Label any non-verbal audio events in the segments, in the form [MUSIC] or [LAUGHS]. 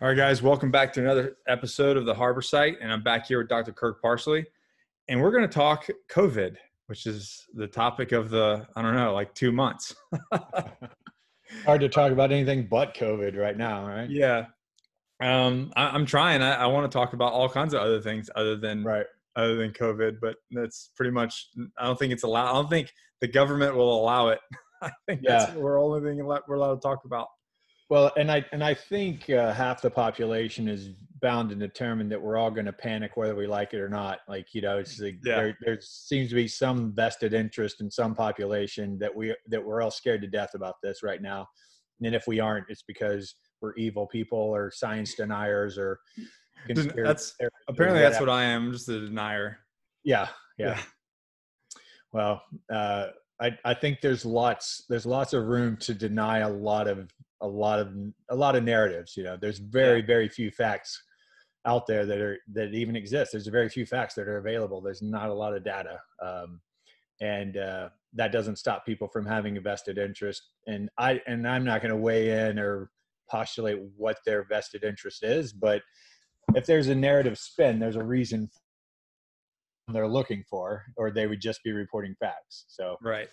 All right, guys, welcome back to another episode of the Harbor Site. And I'm back here with Dr. Kirk Parsley. And we're going to talk COVID, which is the topic of the, I don't know, like two months. [LAUGHS] Hard to talk about anything but COVID right now, right? Yeah. Um, I, am trying. I, I want to talk about all kinds of other things other than right. other than COVID, but that's pretty much. I don't think it's allowed. I don't think the government will allow it. [LAUGHS] I think yeah. that's we're only thing we're allowed to talk about. Well, and I and I think uh, half the population is bound and determined that we're all going to panic whether we like it or not. Like you know, it's like yeah. there, there seems to be some vested interest in some population that we that we're all scared to death about this right now. And if we aren't, it's because we're evil people or science deniers or that's apparently that's what I am, just a denier. Yeah, yeah. yeah. Well, uh, I I think there's lots there's lots of room to deny a lot of a lot of a lot of narratives you know? There's very yeah. very few facts out there that are that even exist. There's very few facts that are available. There's not a lot of data um, and uh, that doesn't stop people from having a vested interest. And i and i'm not going to weigh in or postulate what their vested interest is but if there's a narrative spin there's a reason they're looking for or they would just be reporting facts so. Right.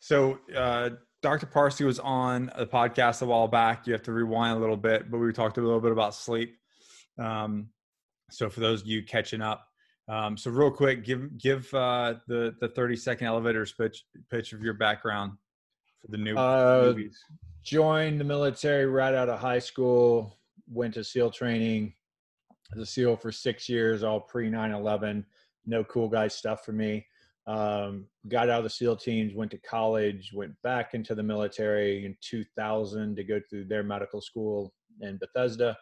So uh, Dr. Parsley was on a podcast a while back. You have to rewind a little bit, but we talked a little bit about sleep. Um, so for those of you catching up, um, so real quick, give give uh, the the thirty second elevator pitch pitch of your background for the new uh, movies. Joined the military right out of high school. Went to SEAL training as a SEAL for six years, all pre 9 11. No cool guy stuff for me um, got out of the SEAL teams, went to college, went back into the military in 2000 to go through their medical school in Bethesda.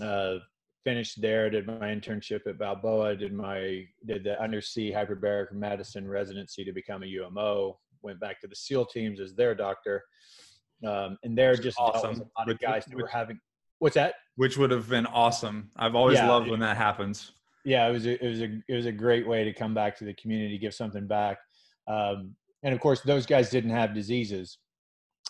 Uh, finished there, did my internship at Balboa, did my did the undersea hyperbaric medicine residency to become a UMO. Went back to the SEAL teams as their doctor, um, and they're just awesome. a lot of guys that were having. What's that? Which would have been awesome. I've always yeah, loved when that happens yeah, it was a, it was a it was a great way to come back to the community, give something back. Um, and of course, those guys didn't have diseases.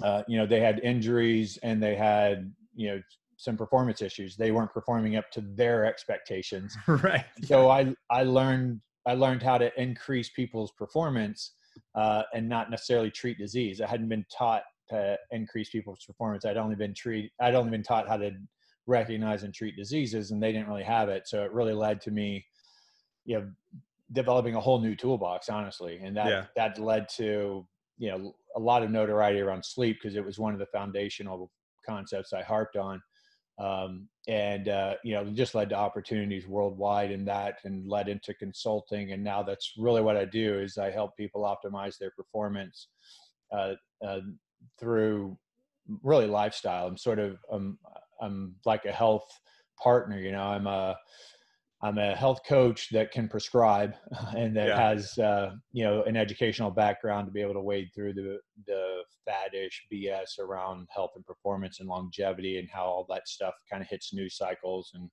Uh, you know, they had injuries and they had you know some performance issues. They weren't performing up to their expectations. [LAUGHS] right. So I I learned I learned how to increase people's performance uh, and not necessarily treat disease. I hadn't been taught to increase people's performance. I'd only been treat I'd only been taught how to recognize and treat diseases and they didn't really have it. So it really led to me you know developing a whole new toolbox honestly. And that yeah. that led to you know a lot of notoriety around sleep because it was one of the foundational concepts i harped on. Um, and uh, you know just led to opportunities worldwide in that and led into consulting. And now that's really what i do is i help people optimize their performance uh, uh, through really lifestyle. I'm sort of um, I'm like a health partner. You know, I'm a I'm a health coach that can prescribe [LAUGHS] and that yeah. has uh, you know an educational background to be able to wade through the the faddish BS around health and performance and longevity and how all that stuff kind of hits news cycles and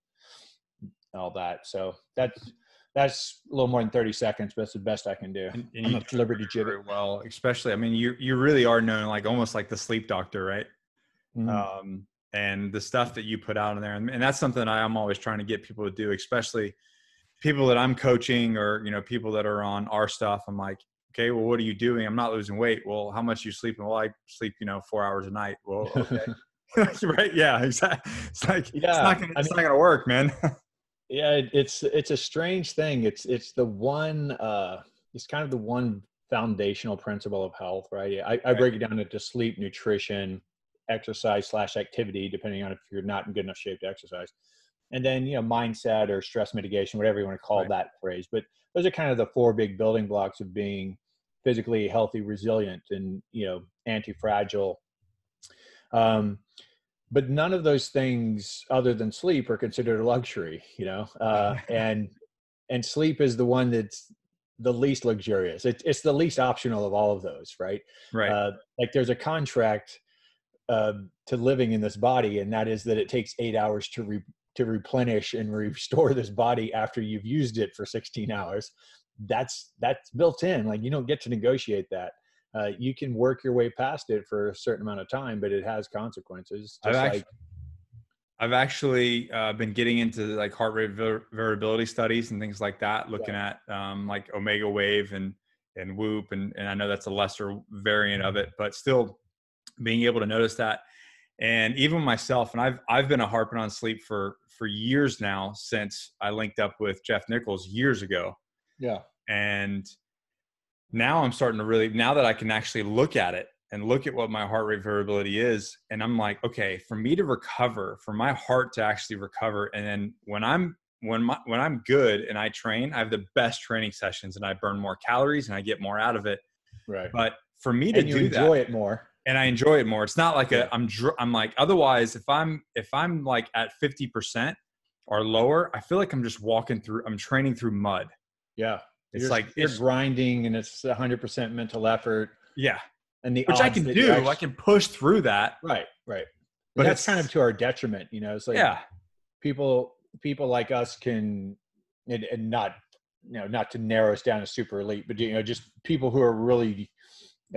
all that. So that's that's a little more than 30 seconds, but that's the best I can do. And, and I'm you a liberty well, especially. I mean, you you really are known like almost like the sleep doctor, right? Mm-hmm. Um, and the stuff that you put out in there and, and that's something i'm always trying to get people to do especially people that i'm coaching or you know people that are on our stuff. I'm like okay well what are you doing? I'm not losing weight. Well how much you sleeping? Well i sleep you know four hours a night. Well okay. [LAUGHS] [LAUGHS] Right yeah exactly it's like yeah, it's not gonna, it's mean, not gonna work man. [LAUGHS] Yeah it's it's a strange thing. It's it's the one uh it's kind of the one foundational principle of health right? I, I break it down into sleep nutrition exercise slash activity, depending on if you're not in good enough shape to exercise. And then, you know, mindset or stress mitigation, whatever you want to call right. that phrase. But those are kind of the four big building blocks of being physically healthy, resilient, and, you know, anti-fragile. Um, but none of those things other than sleep are considered a luxury, you know, uh, [LAUGHS] and, and sleep is the one that's the least luxurious. It, it's the least optional of all of those, right? Right. Uh, like there's a contract uh, to living in this body, and that is that it takes eight hours to re- to replenish and [LAUGHS] restore this body after you've used it for 16 hours. That's that's built in. Like you don't get to negotiate that. Uh, you can work your way past it for a certain amount of time, but it has consequences. I've actually, I've actually uh, been getting into like heart rate variability studies and things like that, looking yeah. at um, like Omegawave and and Whoop, and and I know that's a lesser variant of it, but still being able to notice that, and even myself, and I've I've been a harping on sleep for for years now since I linked up with Jeff Nichols years ago. Yeah, and now I'm starting to really now that I can actually look at it and look at what my heart rate variability is and i'm like okay for me to recover for my heart to actually recover and then when i'm when my when i'm good and i train i have the best training sessions and i burn more calories and i get more out of it. Right. But for me to and you do enjoy that, it more and i enjoy it more it's not like a i'm dr- i'm like otherwise if i'm if i'm like at 50% or lower i feel like i'm just walking through i'm training through mud yeah it's you're, like you're it's grinding and it's 100% mental effort yeah and the which I can do. Actually, I can push through that. Right, right. But that's kind of to our detriment, you know. It's like yeah, people people like us can and, and not you know not to narrow us down to super elite, but you know just people who are really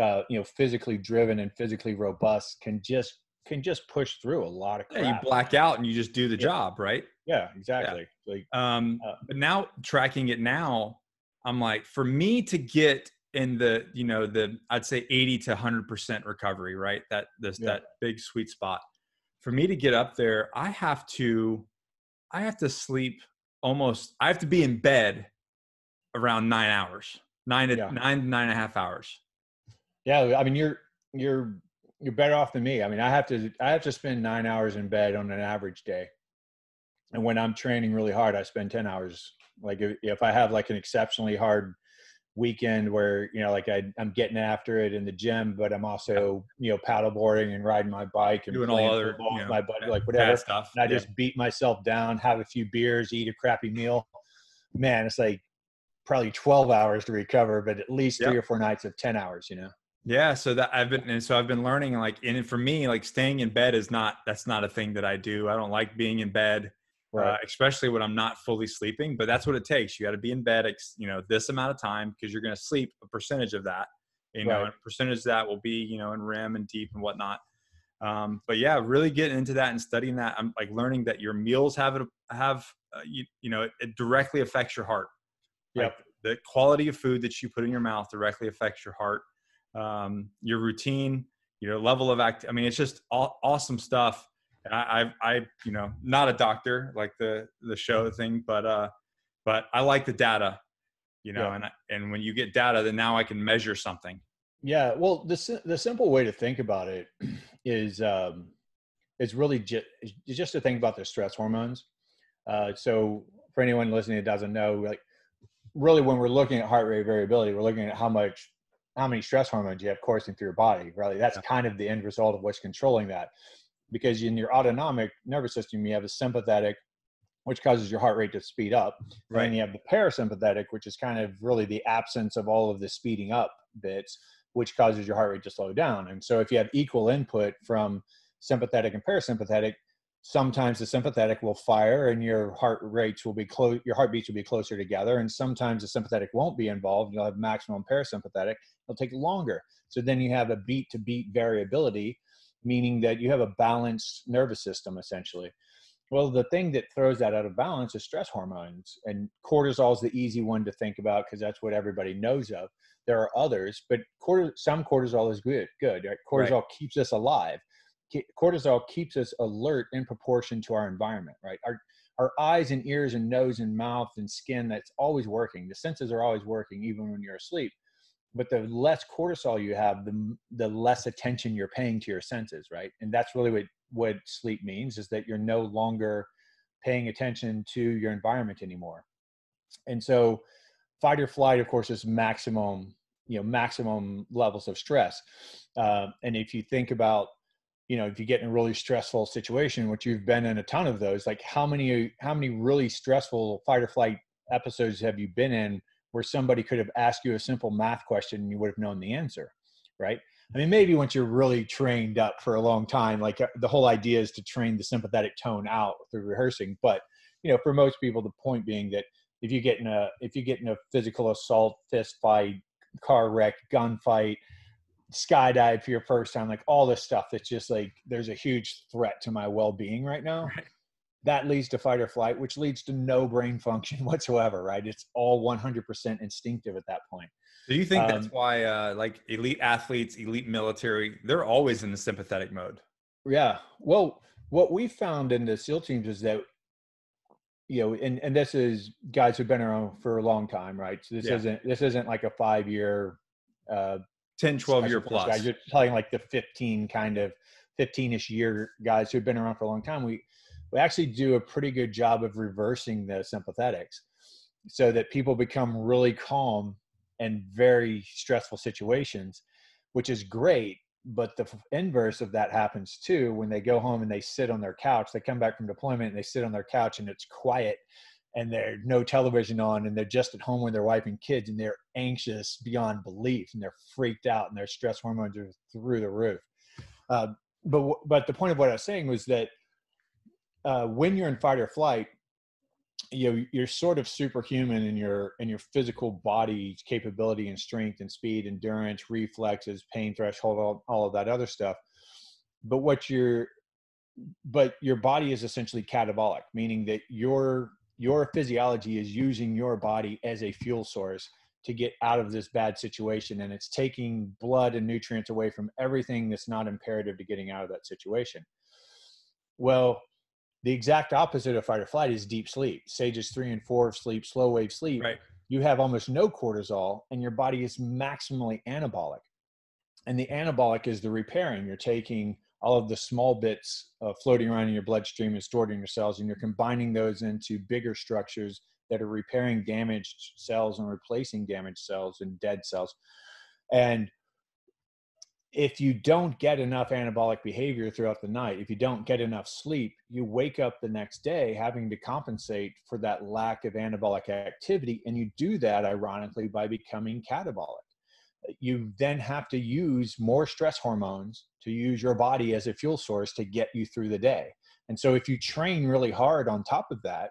uh, you know physically driven and physically robust can just can just push through a lot of crap. Yeah, you black out and you just do the yeah. job, right? Yeah, exactly. Yeah. Like um uh, but now tracking it now, I'm like for me to get in the you know the i'd say 80 to 100% recovery right that this yeah. that big sweet spot for me to get up there i have to i have to sleep almost i have to be in bed around nine hours nine to nine nine and a half hours yeah i mean you're you're you're better off than me. I mean i have to i have to spend nine hours in bed on an average day. And when i'm training really hard i spend 10 hours. Like if, if i have like an exceptionally hard weekend where you know like I, am getting after it in the gym but i'm also you know paddleboarding and riding my bike and doing all other you know, my buddy like whatever stuff and i yeah. just beat myself down have a few beers eat a crappy meal. Man it's like probably 12 hours to recover but at least three or four nights of 10 hours you know yeah so that i've been and so i've been learning like and for me like staying in bed is not that's not a thing that i do i don't like being in bed right. uh, especially when I'm not fully sleeping. But that's what it takes. You got to be in bed, you know, this amount of time because you're going to sleep a percentage of that. You know, right. and percentage of that will be, you know, in REM and deep and whatnot. Um, but yeah, really getting into that and studying that. I'm like learning that your meals have it have uh, you, you know it, it, directly affects your heart. Yeah, like the quality of food that you put in your mouth directly affects your heart. Um, your routine, your level of act. I mean, it's just all, awesome stuff. I, I, I, you know, not a doctor like the the show thing, but uh, but I like the data, you know, yeah. and and when you get data, then now I can measure something. Yeah, well, the the simple way to think about it [CLEARS THROAT] is um, is really just just to think about the stress hormones. Uh, so for anyone listening that doesn't know, like really when we're looking at heart rate variability, we're looking at how much how many stress hormones you have coursing through your body. Really, that's yeah. kind of the end result of what's controlling that because in your autonomic nervous system, you have a sympathetic, which causes your heart rate to speed up. Right. And you have the parasympathetic, which is kind of really the absence of all of the speeding up bits, which causes your heart rate to slow down. And so if you have equal input from sympathetic and parasympathetic, sometimes the sympathetic will fire and your heart rates will be close your heartbeats will be closer together and sometimes the sympathetic won't be involved you'll have maximum parasympathetic it'll take longer so then you have a beat to beat variability meaning that you have a balanced nervous system essentially. Well, the thing that throws that out of balance is stress hormones, and cortisol is the easy one to think about because that's what everybody knows of. There are others, but cortisol, some cortisol is good. Good. Right? Cortisol right. keeps us alive. Cortisol keeps us alert in proportion to our environment. Right. Our our eyes and ears and nose and mouth and skin that's always working. The senses are always working, even when you're asleep but the less cortisol you have the the less attention you're paying to your senses right and that's really what what sleep means is that you're no longer paying attention to your environment anymore and so fight or flight of course is maximum you know maximum levels of stress uh, and if you think about you know if you get in a really stressful situation which you've been in a ton of those like how many how many really stressful fight or flight episodes have you been in where somebody could have asked you a simple math question and you would have known the answer, right? I mean, maybe once you're really trained up for a long time, like uh, the whole idea is to train the sympathetic tone out through rehearsing. But you know, for most people, the point being that if you get in a if you get in a physical assault, fist fight, car wreck, gunfight, skydive for your first time, like all this stuff that's just like there's a huge threat to my well-being right now. [LAUGHS] Right. That leads to fight or flight, which leads to no brain function [LAUGHS] whatsoever, right? It's all 100% instinctive at that point. Do you think um, that's why, uh, like elite athletes, elite military, they're always in the sympathetic mode? Yeah. Well, what we found in the SEAL teams is that, you know, and, and this is guys who've been around for a long time, right? So this yeah. isn't this isn't like a five year, uh, 10, 12 year plus. Guys. You're talking like the 15 kind of 15 ish year guys who've been around for a long time. We we actually do a pretty good job of reversing the sympathetics so that people become really calm in very stressful situations, which is great. But the inverse of that happens too when they go home and they sit on their couch. They come back from deployment and they sit on their couch and it's quiet and there's no television on and they're just at home with their wife and kids and they're anxious beyond belief and they're freaked out and their stress hormones are through the roof. Uh, but but the point of what I was saying was that uh, when you're in fight or flight, you know you're sort of superhuman in your in your physical body's capability and strength and speed endurance reflexes pain threshold all, all of that other stuff but what you're but your body is essentially catabolic meaning that your your physiology is using your body as a fuel source to get out of this bad situation and it's taking blood and nutrients away from everything that's not imperative to getting out of that situation well the exact opposite of fight or flight is deep sleep. Stages three and four of sleep, slow wave sleep. Right. You have almost no cortisol, and your body is maximally anabolic. And the anabolic is the repairing. You're taking all of the small bits uh, floating around in your bloodstream and stored in your cells, and you're combining those into bigger structures that are repairing damaged cells and replacing damaged cells and dead cells. And if you don't get enough anabolic behavior throughout the night, if you don't get enough sleep, you wake up the next day having to compensate for that lack of anabolic activity. And you do that, ironically, by becoming catabolic. You then have to use more stress hormones to use your body as a fuel source to get you through the day. And so, if you train really hard on top of that,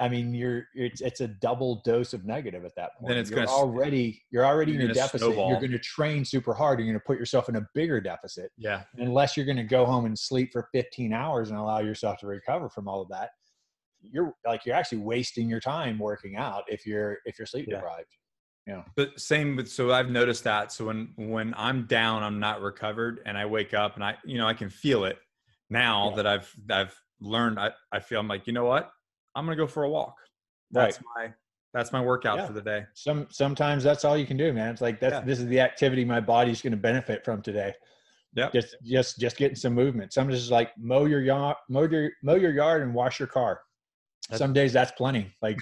I mean, you're it's it's a double dose of negative at that point. Then it's you're gonna, already you're already you're in a deficit. Snowball. You're going to train super hard. You're going to put yourself in a bigger deficit. Yeah. Unless you're going to go home and sleep for 15 hours and allow yourself to recover from all of that, you're like you're actually wasting your time working out if you're if you're sleep deprived. Yeah. But same with so I've noticed that. So when when I'm down, I'm not recovered, and I wake up and I you know I can feel it now yeah. that I've I've learned. I I feel I'm like you know what I'm gonna go for a walk. That's right. my that's my workout yeah. for the day. Some sometimes that's all you can do, man. It's like that's yeah. this is the activity my body's gonna benefit from today. Yeah. Just just just getting some movement. Some just like mow your yard, mow your mow your yard and wash your car. That's, some days that's plenty. Like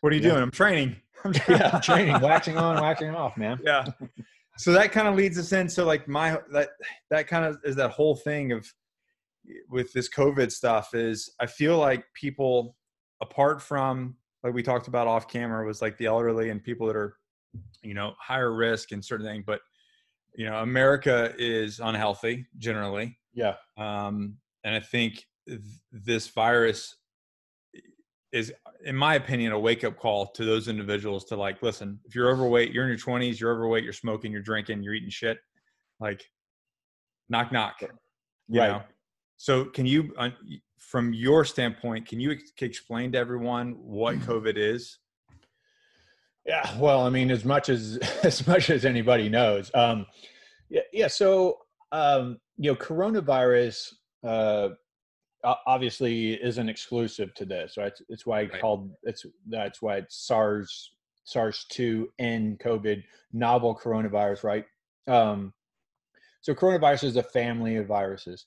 what are you, doing? I'm training. [LAUGHS] I'm [LAUGHS] training. yeah, [LAUGHS] training, waxing on, waxing off, man. Yeah. So that kind of leads us into like my that that kind of is that whole thing of with this COVID stuff is I feel like people apart from like we talked about off camera was like the elderly and people that are you know higher risk and certain things but you know america is unhealthy generally yeah um and i think th- this virus is in my opinion a wake up call to those individuals to like listen if you're overweight you're in your 20s you're overweight you're smoking you're drinking you're eating shit like knock knock you right. know so can you uh, from your standpoint, can you explain to everyone what. [CLEARS THROAT] COVID is? Yeah, well, I mean, as much as [LAUGHS] as much as anybody knows. Um, yeah, yeah. So, um, you know, coronavirus uh, obviously isn't exclusive to this, right? It's, it's why right. called it's that's why it's SARS SARS two N COVID novel coronavirus, right? Um, so, coronavirus is a family of viruses,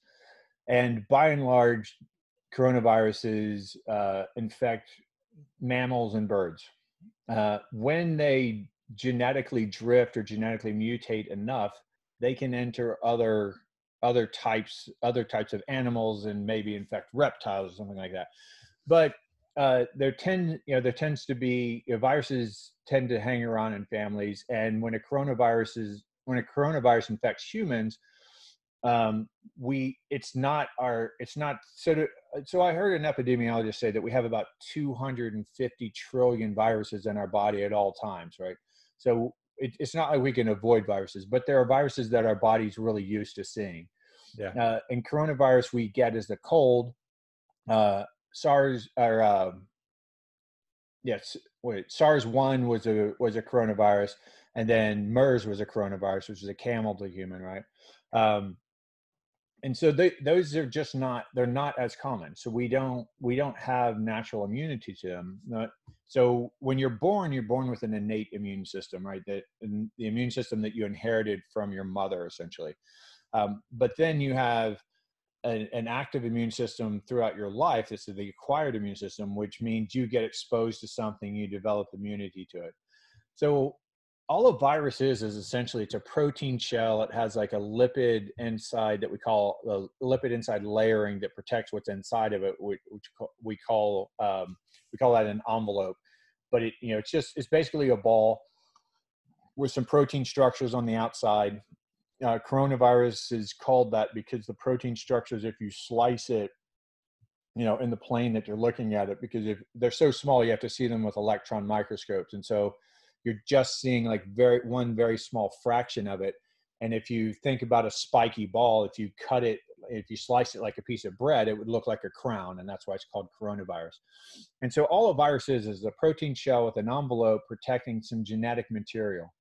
and by and large, coronaviruses uh, infect mammals and birds. Uh, when they genetically drift or genetically mutate enough, they can enter other other types other types of animals and maybe infect reptiles or something like that. But uh, there tend you know there tends to be you know, viruses tend to hang around in families, and when a coronavirus is when a coronavirus infects humans, um, we it's not our it's not so to, so i heard an epidemiologist say that we have about 250 trillion viruses in our body at all times right so it, it's not like we can avoid viruses, but there are viruses that our body's really used to seeing. Yeah. Uh, and coronavirus we get is the cold. Uh, SARS or uh, yes, wait, SARS one was a was a coronavirus, and then MERS was a coronavirus, which is a camel to human, right? Um, and so they, those are just not they're not as common. So we don't we don't have natural immunity to them so when you're born you're born with an innate immune system right? That the immune system that you inherited from your mother essentially. Um, but then you have a, an active immune system throughout your life. This is the acquired immune system which means you get exposed to something you develop immunity to it. So all a virus is is essentially it's a protein shell. It has like a lipid inside that we call the lipid inside layering that protects what's inside of it, which, which we call um, we call that an envelope. But it you know it's just it's basically a ball with some protein structures on the outside. Uh, coronavirus is called that because the protein structures, if you slice it, you know, in the plane that you're looking at it, because if they're so small, you have to see them with electron microscopes, and so you're just seeing like very one very small fraction of it. And if you think about a spiky ball if you cut it if you slice it like a piece of bread it would look like a crown and that's why it's called coronavirus. And so all a virus is is a protein shell with an envelope protecting some genetic material.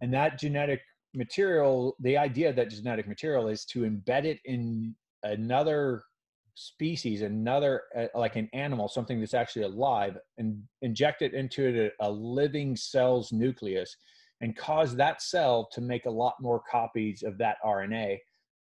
And that genetic material the idea that genetic material is to embed it in another species, another uh, like an animal, something that's actually alive, and inject it into a, a living cell's nucleus and cause that cell to make a lot more copies of that RNA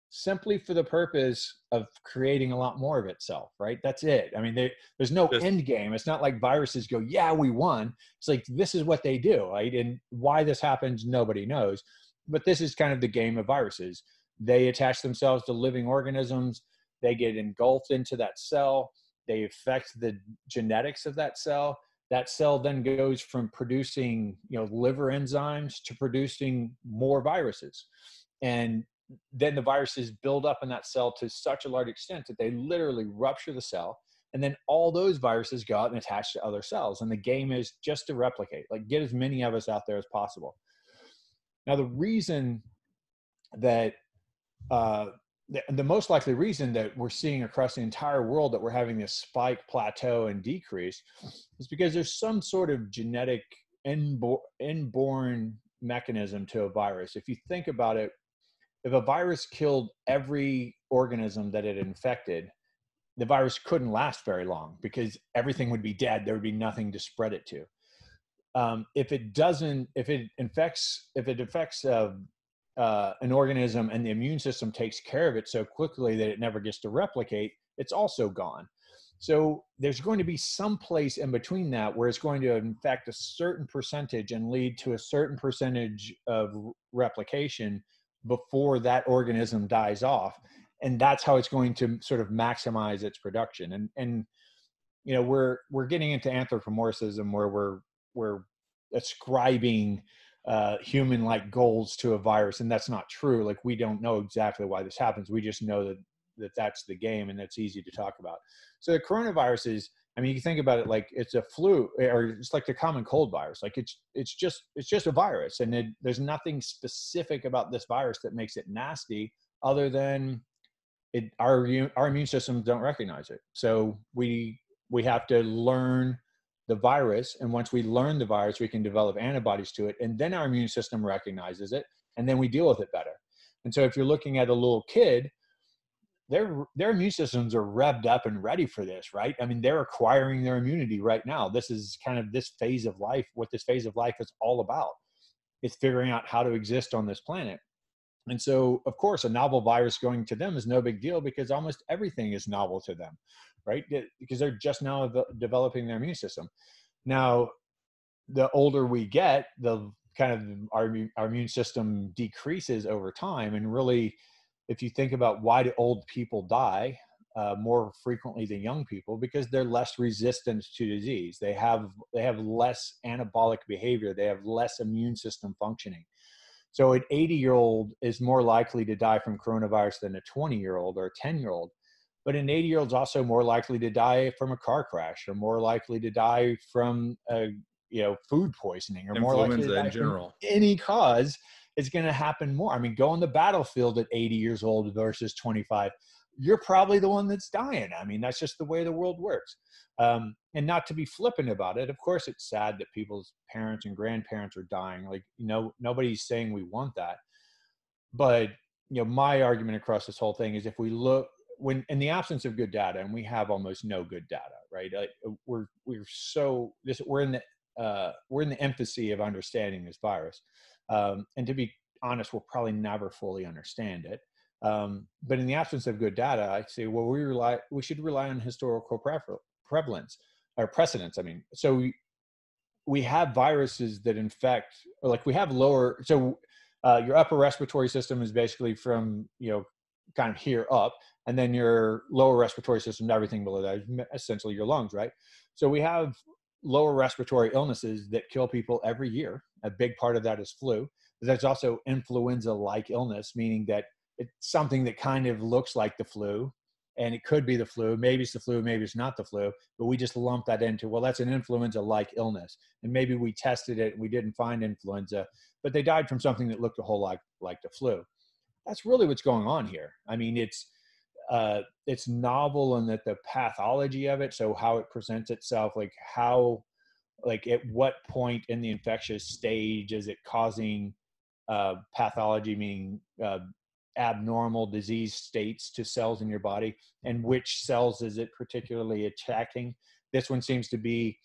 simply for the purpose of creating a lot more of itself, right? That's it. I mean, they, there's no Just, end game. It's not like viruses go, yeah, we won. It's like, this is what they do, right? And why this happens, nobody knows. But this is kind of the game of viruses. They attach themselves to living organisms they get engulfed into that cell they affect the genetics of that cell. That cell then goes from producing you know liver enzymes to producing more viruses. And then the viruses build up in that cell to such a large extent that they literally rupture the cell and then all those viruses go out and attach to other cells and the game is just to replicate like get as many of us out there as possible. Now the reason that uh, the, the most likely reason that we're seeing across the entire world that we're having this spike, plateau, and decrease is because there's some sort of genetic inborn, inborn mechanism to a virus. If you think about it, if a virus killed every organism that it infected, the virus couldn't last very long because everything would be dead. There would be nothing to spread it to. Um, if it doesn't, if it infects, if it affects uh, uh, an organism and the immune system takes care of it so quickly that it never gets to replicate, it's also gone. So there's going to be some place in between that where it's going to infect a certain percentage and lead to a certain percentage of replication before that organism dies off. And that's how it's going to sort of maximize its production. And and you know we're we're getting into anthropomorphism where we're we're ascribing uh, human like goals to a virus and that's not true like we don't know exactly why this happens we just know that that that's the game and that's easy to talk about. So the coronavirus is i mean you think about it like it's a flu or it's like the common cold virus like it's it's just it's just a virus and it, there's nothing specific about this virus that makes it nasty other than it our our immune systems don't recognize it. So we we have to learn the virus. And once we learn the virus, we can develop antibodies to it. And then our immune system recognizes it and then we deal with it better. And so if you're looking at a little kid, their their immune systems are revved up and ready for this, right? I mean, they're acquiring their immunity right now. This is kind of this phase of life, what this phase of life is all about. It's figuring out how to exist on this planet. And so, of course, a novel virus going to them is no big deal because almost everything is novel to them right? Because they're just now developing their immune system. Now, the older we get, the kind of our, our immune system decreases over time. And really, if you think about why do old people die uh, more frequently than young people, because they're less resistant to disease. They have they have less anabolic behavior. They have less immune system functioning. So an 80 year old is more likely to die from coronavirus than a 20 year old or a 10 year old but an 80 year old's also more likely to die from a car crash or more likely to die from a you know food poisoning or more likely to in general. any cause is going to happen more. I mean go on the battlefield at 80 years old versus 25 you're probably the one that's dying. I mean that's just the way the world works. Um, and not to be flippant about it of course it's sad that people's parents and grandparents are dying like you know nobody's saying we want that. But you know my argument across this whole thing is if we look when in the absence of good data and we have almost no good data right? Like we're we're so this we're in the uh, we're in the infancy of understanding this virus um, and to be honest we'll probably never fully understand it um, but in the absence of good data i say well we rely we should rely on historical prevalence or precedence i mean. So we, we have viruses that infect or like we have lower so uh, your upper respiratory system is basically from you know kind of here up and then your lower respiratory system everything below that is essentially your lungs right? So we have lower respiratory illnesses that kill people every year. A big part of that is flu but there's also influenza like illness meaning that it's something that kind of looks like the flu and it could be the flu. Maybe it's the flu maybe it's not the flu but we just lump that into well that's an influenza like illness and maybe we tested it and we didn't find influenza but they died from something that looked a whole lot like the flu. That's really what's going on here. I mean it's uh, it's novel in that the pathology of it so how it presents itself like how like at what point in the infectious stage is it causing uh, pathology meaning uh, abnormal disease states to cells in your body and which cells is it particularly attacking? This one seems to be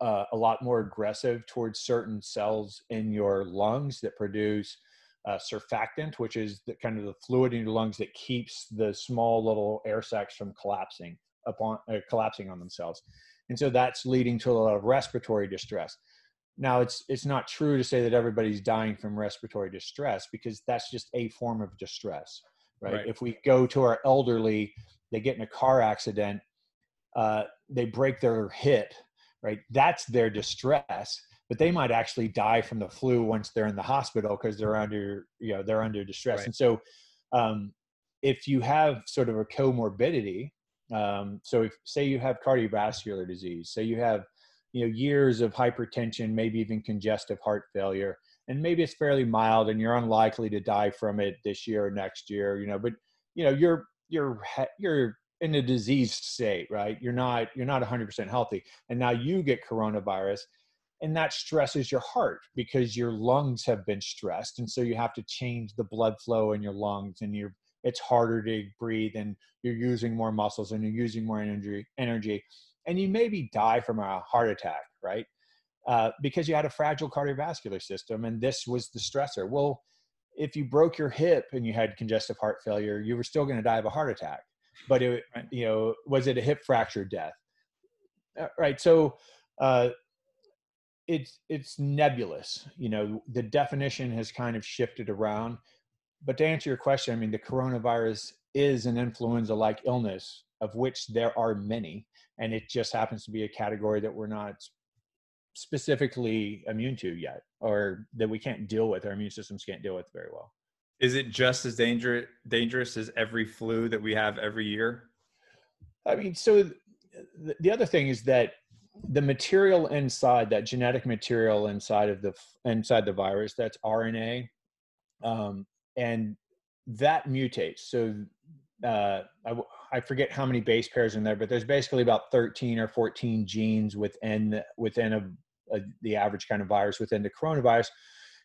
uh, a lot more aggressive towards certain cells in your lungs that produce uh, surfactant, which is the kind of the fluid in your lungs that keeps the small little air sacs from collapsing upon uh, collapsing on themselves, and so that's leading to a lot of respiratory distress. Now, it's it's not true to say that everybody's dying from respiratory distress because that's just a form of distress, right? right. If we go to our elderly, they get in a car accident, uh, they break their hip, right? That's their distress but they might actually die from the flu once they're in the hospital because they're under you know they're under distress. Right. and so um, if you have sort of a comorbidity um, so if say you have cardiovascular disease say you have you know years of hypertension maybe even congestive heart failure and maybe it's fairly mild and you're unlikely to die from it this year or next year you know but you know you're you're you're in a diseased state right? You're not you're not 100% healthy. And now you get coronavirus and that stresses your heart because your lungs have been stressed and so you have to change the blood flow in your lungs and you're it's harder to breathe and you're using more muscles and you're using more energy energy and you maybe die from a heart attack right? Uh, because you had a fragile cardiovascular system and this was the stressor. Well if you broke your hip and you had congestive heart failure you were still going to die of a heart attack. But it you know was it a hip fracture death? Uh, right so uh, it's it's nebulous you know the definition has kind of shifted around. But to answer your question i mean the coronavirus is an influenza like illness of which there are many and it just happens to be a category that we're not specifically immune to yet or that we can't deal with our immune systems can't deal with very well. Is it just as dangerous dangerous as every flu that we have every year? I mean so the other thing is that the material inside that genetic material inside of the inside the virus that's RNA, um, and that mutates. So uh, I, I, forget how many base pairs in there, but there's basically about 13 or 14 genes within within a, a, the average kind of virus within the coronavirus.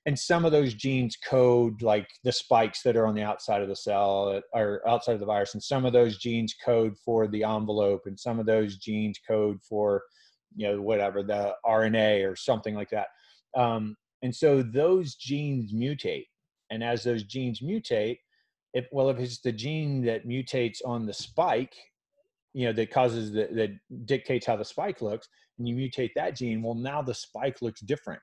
And some of those genes code like the spikes that are on the outside of the cell or outside of the virus, and some of those genes code for the envelope, and some of those genes code for you know whatever the RNA or something like that. Um, and so those genes mutate, and as those genes mutate, if well if it's the gene that mutates on the spike, you know that causes the, that dictates how the spike looks, and you mutate that gene, well now the spike looks different.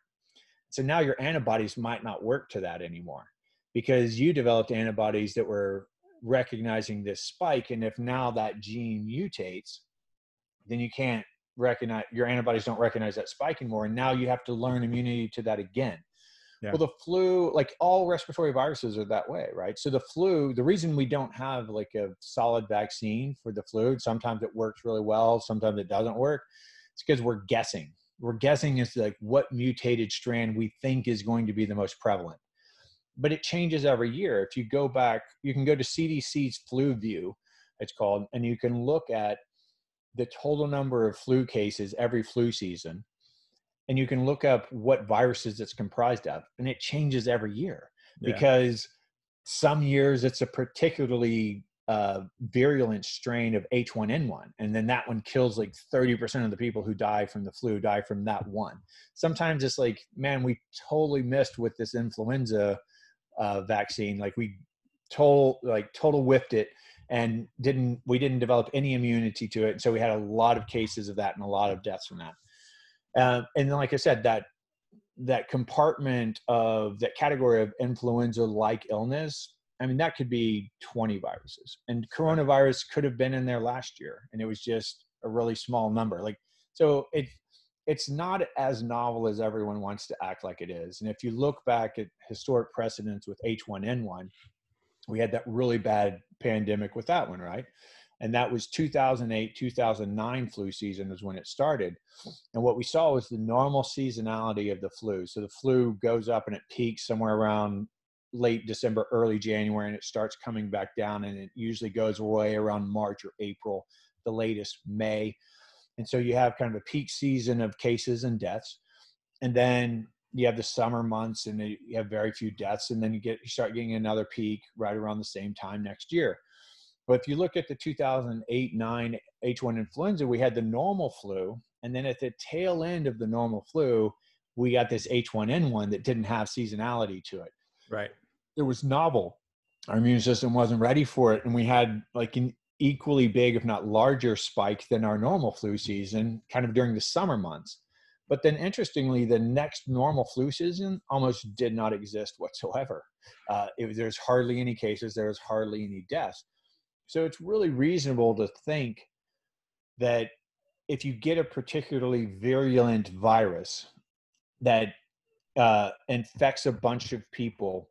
So now your antibodies might not work to that anymore because you developed antibodies that were recognizing this spike and if now that gene mutates then you can't recognize your antibodies don't recognize that spike anymore and now you have to learn immunity to that again. Yeah. well the flu like all respiratory viruses are that way right? So the flu the reason we don't have like a solid vaccine for the flu sometimes it works really well sometimes it doesn't work it's because we're guessing. We're guessing is like what mutated strand we think is going to be the most prevalent. But it changes every year. If you go back you can go to cdc's FluView it's called and you can look at the total number of flu cases every flu season and you can look up what viruses it's comprised of and it changes every year yeah. because some years it's a particularly uh, virulent strain of H1N1, and then that one kills like 30% of the people who die from the flu die from that one. Sometimes it's like, man, we totally missed with this influenza uh, vaccine. Like we total like total whiffed it and didn't we didn't develop any immunity to it. And so we had a lot of cases of that and a lot of deaths from that. Uh, and then, like I said, that that compartment of that category of influenza like illness i mean that could be 20 viruses and coronavirus could have been in there last year and it was just a really small number like so it it's not as novel as everyone wants to act like it is and if you look back at historic precedents with h1n1 we had that really bad pandemic with that one right? And that was 2008 2009 flu season is when it started. And what we saw was the normal seasonality of the flu. So the flu goes up and it peaks somewhere around late december early january and it starts coming back down and it usually goes away around march or april the latest may. And so you have kind of a peak season of cases and deaths. And then you have the summer months and you have very few deaths and then you get you start getting another peak right around the same time next year but if you look at the 2008 9 H1 influenza, we had the normal flu. And then at the tail end of the normal flu, we got this H1N1 that didn't have seasonality to it. Right. It was novel. Our immune system wasn't ready for it. And we had like an equally big, if not larger, spike than our normal flu season kind of during the summer months. But then, interestingly, the next normal flu season almost did not exist whatsoever. Uh, there's hardly any cases, there's hardly any deaths. So it's really reasonable to think that if you get a particularly virulent virus that uh, infects a bunch of people,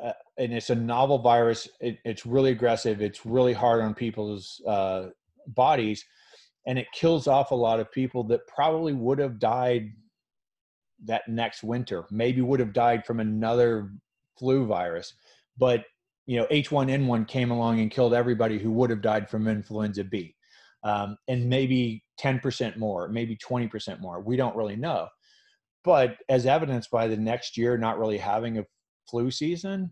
uh, and it's a novel virus, it, it's really aggressive, it's really hard on people's uh, bodies, and it kills off a lot of people that probably would have died that next winter, maybe would have died from another flu virus, but you know, H1N1 came along and killed everybody who would have died from influenza B. Um, and maybe 10% more, maybe 20% more. We don't really know. But as evidenced by the next year not really having a flu season,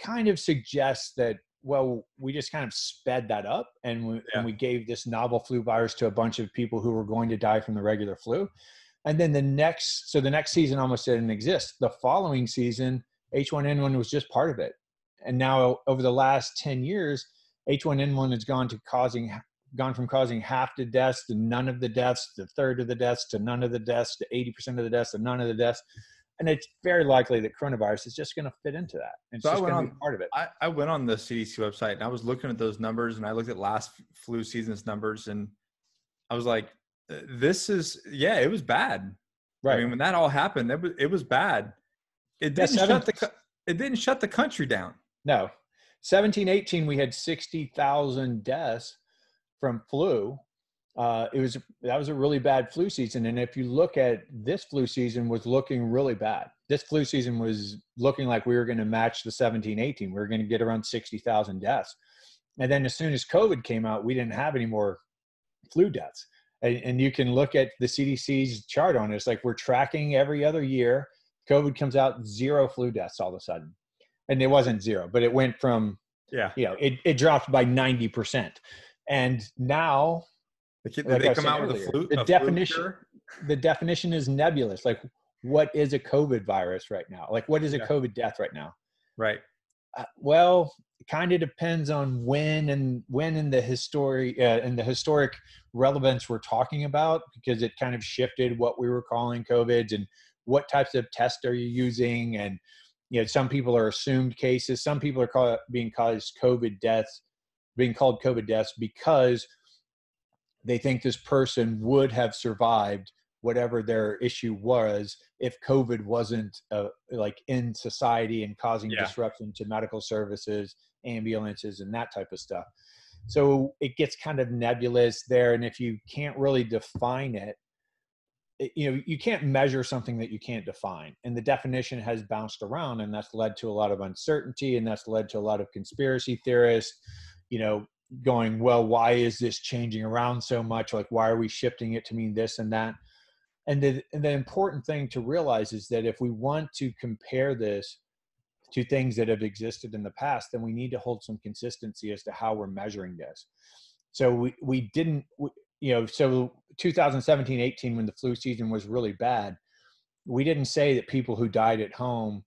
kind of suggests that, well, we just kind of sped that up and we, yeah. and we gave this novel flu virus to a bunch of people who were going to die from the regular flu. And then the next, so the next season almost didn't exist. The following season, H1N1 was just part of it and now over the last 10 years h1n1 has gone to causing gone from causing half the deaths to none of the deaths to third of the deaths to none of the deaths to 80% of the deaths to none of the deaths and it's very likely that coronavirus is just going to fit into that. It's so just going to be part of it. I, I, went on the CDC website and I was looking at those numbers and I looked at last flu season's numbers and I was like, this is yeah, it was bad. Right. I mean, when that all happened, it was it was bad. It didn't shut the it didn't shut the country down. No. 17, 18, we had 60,000 deaths from flu. Uh, it was that was a really bad flu season, and if you look at this flu season, was looking really bad. This flu season was looking like we were going to match the 17, 18. We were going to get around 60,000 deaths, and then as soon as COVID came out, we didn't have any more flu deaths. And, and you can look at the CDC's chart on it. It's like we're tracking every other year. COVID comes out, zero flu deaths all of a sudden and it wasn't zero, but it went from yeah, you know, it, it dropped by ninety percent, and now they, like they come out earlier, with a flu. The a definition, the definition is nebulous. Like, what is a COVID virus right now? Like, what is a yeah. COVID death right now? Right. Uh, well, it kind of depends on when and when in the history uh, in the historic relevance we're talking about because it kind of shifted what we were calling COVID and what types of tests are you using and you know some people are assumed cases some people are call, being caused covid deaths being called covid deaths because they think this person would have survived whatever their issue was if covid wasn't uh, like in society and causing yeah. disruption to medical services ambulances and that type of stuff so it gets kind of nebulous there and if you can't really define it you know you can't measure something that you can't define and the definition has bounced around and that's led to a lot of uncertainty and that's led to a lot of conspiracy theorists you know going well why is this changing around so much? Like why are we shifting it to mean this and that? And the, and the important thing to realize is that if we want to compare this to things that have existed in the past then we need to hold some consistency as to how we're measuring this. So we, we didn't you know, so 2017, 18, when the flu season was really bad, we didn't say that people who died at home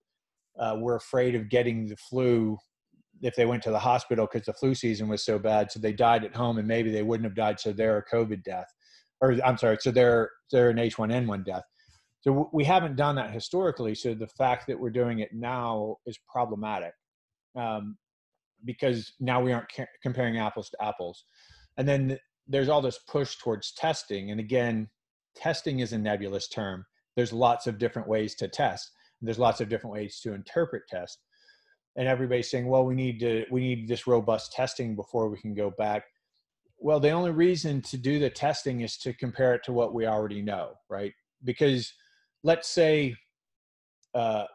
uh, were afraid of getting the flu if they went to the hospital because the flu season was so bad. So they died at home and maybe they wouldn't have died. So they're a COVID death, or I'm sorry, so they're they're an H1N1 death. So we haven't done that historically. So the fact that we're doing it now is problematic um, because now we aren't ca- comparing apples to apples. And then there's all this push towards testing and again testing is a nebulous term there's lots of different ways to test there's lots of different ways to interpret test and everybody's saying well we need to we need this robust testing before we can go back well the only reason to do the testing is to compare it to what we already know right because let's say uh,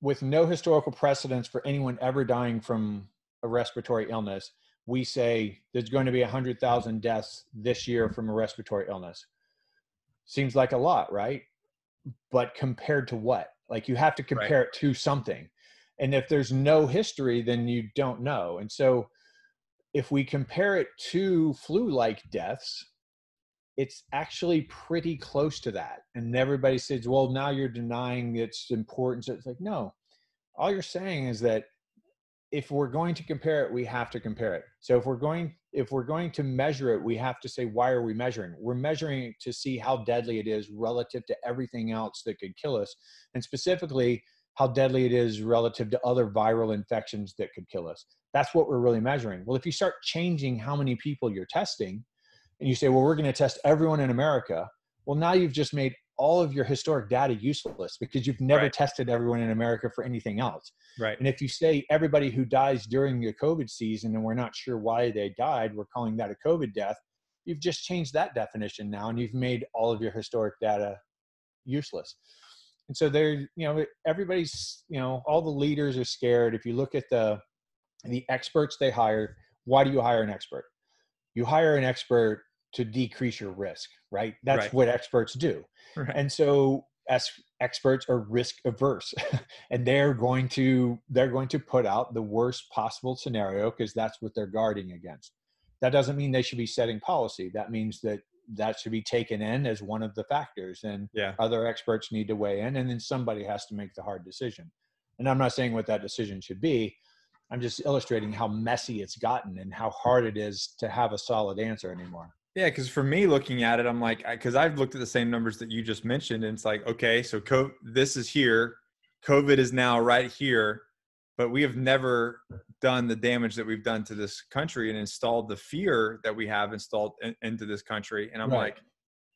with no historical precedence for anyone ever dying from a respiratory illness we say there's going to be 100,000 deaths this year from a respiratory illness. Seems like a lot, right? But compared to what? Like you have to compare right. it to something. And if there's no history, then you don't know. And so if we compare it to flu like deaths, it's actually pretty close to that. And everybody says, well, now you're denying its importance. It's like, no, all you're saying is that if we're going to compare it we have to compare it so if we're going if we're going to measure it we have to say why are we measuring we're measuring it to see how deadly it is relative to everything else that could kill us and specifically how deadly it is relative to other viral infections that could kill us that's what we're really measuring well if you start changing how many people you're testing and you say well we're going to test everyone in america well now you've just made all of your historic data useless because you've never right. tested everyone in America for anything else. Right. And if you say everybody who dies during the COVID season and we're not sure why they died, we're calling that a COVID death, you've just changed that definition now and you've made all of your historic data useless. And so there, you know, everybody's, you know, all the leaders are scared. If you look at the the experts they hire, why do you hire an expert? You hire an expert to decrease your risk, right? That's right. what experts do. Right. And so as experts are risk averse [LAUGHS] and they're going to they're going to put out the worst possible scenario because that's what they're guarding against. That doesn't mean they should be setting policy. That means that that should be taken in as one of the factors and yeah. other experts need to weigh in and then somebody has to make the hard decision. And I'm not saying what that decision should be. I'm just illustrating how messy it's gotten and how hard it is to have a solid answer anymore. Yeah, because for me looking at it, I'm like, because I've looked at the same numbers that you just mentioned, and it's like, okay, so co- this is here, COVID is now right here, but we have never done the damage that we've done to this country and installed the fear that we have installed in, into this country. And I'm right. like,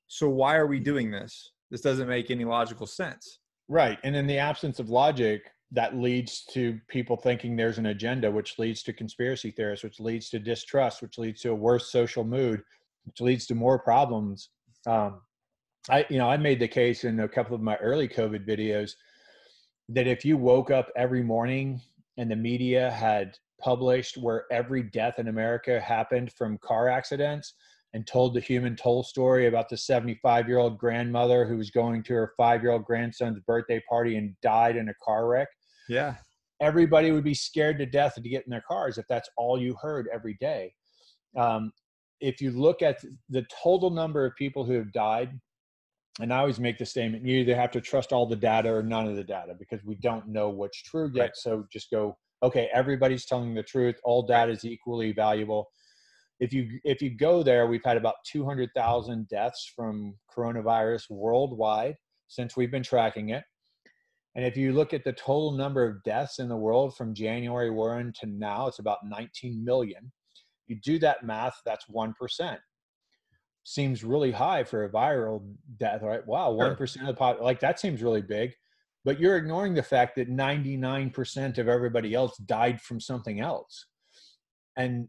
so why are we doing this? This doesn't make any logical sense. Right, and in the absence of logic, that leads to people thinking there's an agenda, which leads to conspiracy theorists, which leads to distrust, which leads to a worse social mood, which leads to more problems. Um, I, you know, I made the case in a couple of my early COVID videos that if you woke up every morning and the media had published where every death in America happened from car accidents and told the human toll story about the 75 year old grandmother who was going to her five year old grandson's birthday party and died in a car wreck. Yeah. Everybody would be scared to death to get in their cars if that's all you heard every day. Um, if you look at the total number of people who have died, and I always make the statement, you either have to trust all the data or none of the data because we don't know what's true yet. Right. So just go, okay, everybody's telling the truth. All data is equally valuable. If you if you go there, we've had about 200,000 deaths from coronavirus worldwide since we've been tracking it. And if you look at the total number of deaths in the world from January 1 to now, it's about 19 million. You do that math, that's 1%. Seems really high for a viral death, right? Wow, 1% of the pop, like that seems really big. But you're ignoring the fact that 99% of everybody else died from something else. And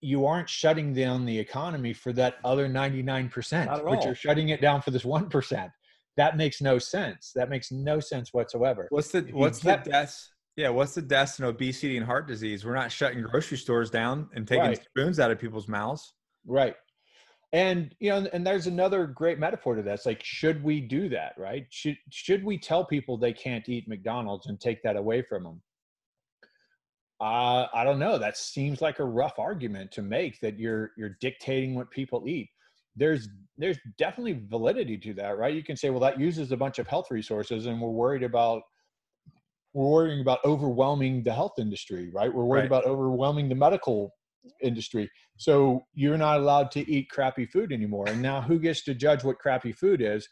you aren't shutting down the economy for that other 99%, but you're shutting it down for this 1%. that makes no sense. That makes no sense whatsoever. What's the what's the deaths? Yeah, what's the deaths in obesity and heart disease? We're not shutting grocery stores down and taking right. spoons out of people's mouths. Right. And you know, and there's another great metaphor to that. It's like, should we do that? Right? Should should we tell people they can't eat McDonald's and take that away from them? Uh, I don't know. That seems like a rough argument to make that you're you're dictating what people eat. There's there's definitely validity to that, right? You can say, well, that uses a bunch of health resources, and we're worried about we're worrying about overwhelming the health industry, right? We're worried right. about overwhelming the medical industry. So you're not allowed to eat crappy food anymore. And now who gets to judge what crappy food is?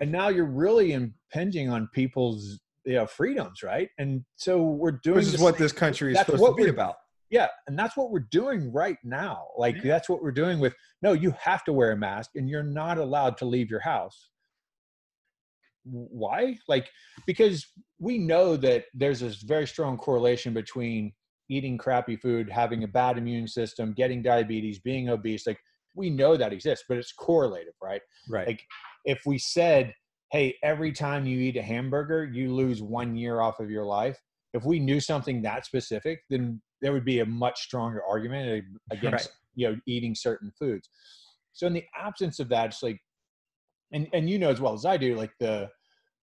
And now you're really impinging on people's you know freedoms right and so we're doing this is what this country is that's supposed to be about yeah and that's what we're doing right now like yeah. that's what we're doing with no you have to wear a mask and you're not allowed to leave your house why like because we know that there's this very strong correlation between eating crappy food having a bad immune system getting diabetes being obese like we know that exists but it's correlative right right like if we said hey, every time you eat a hamburger, you lose one year off of your life. If we knew something that specific, then there would be a much stronger argument against right. you know eating certain foods. So in the absence of that, it's like, and and you know as well as I do, like the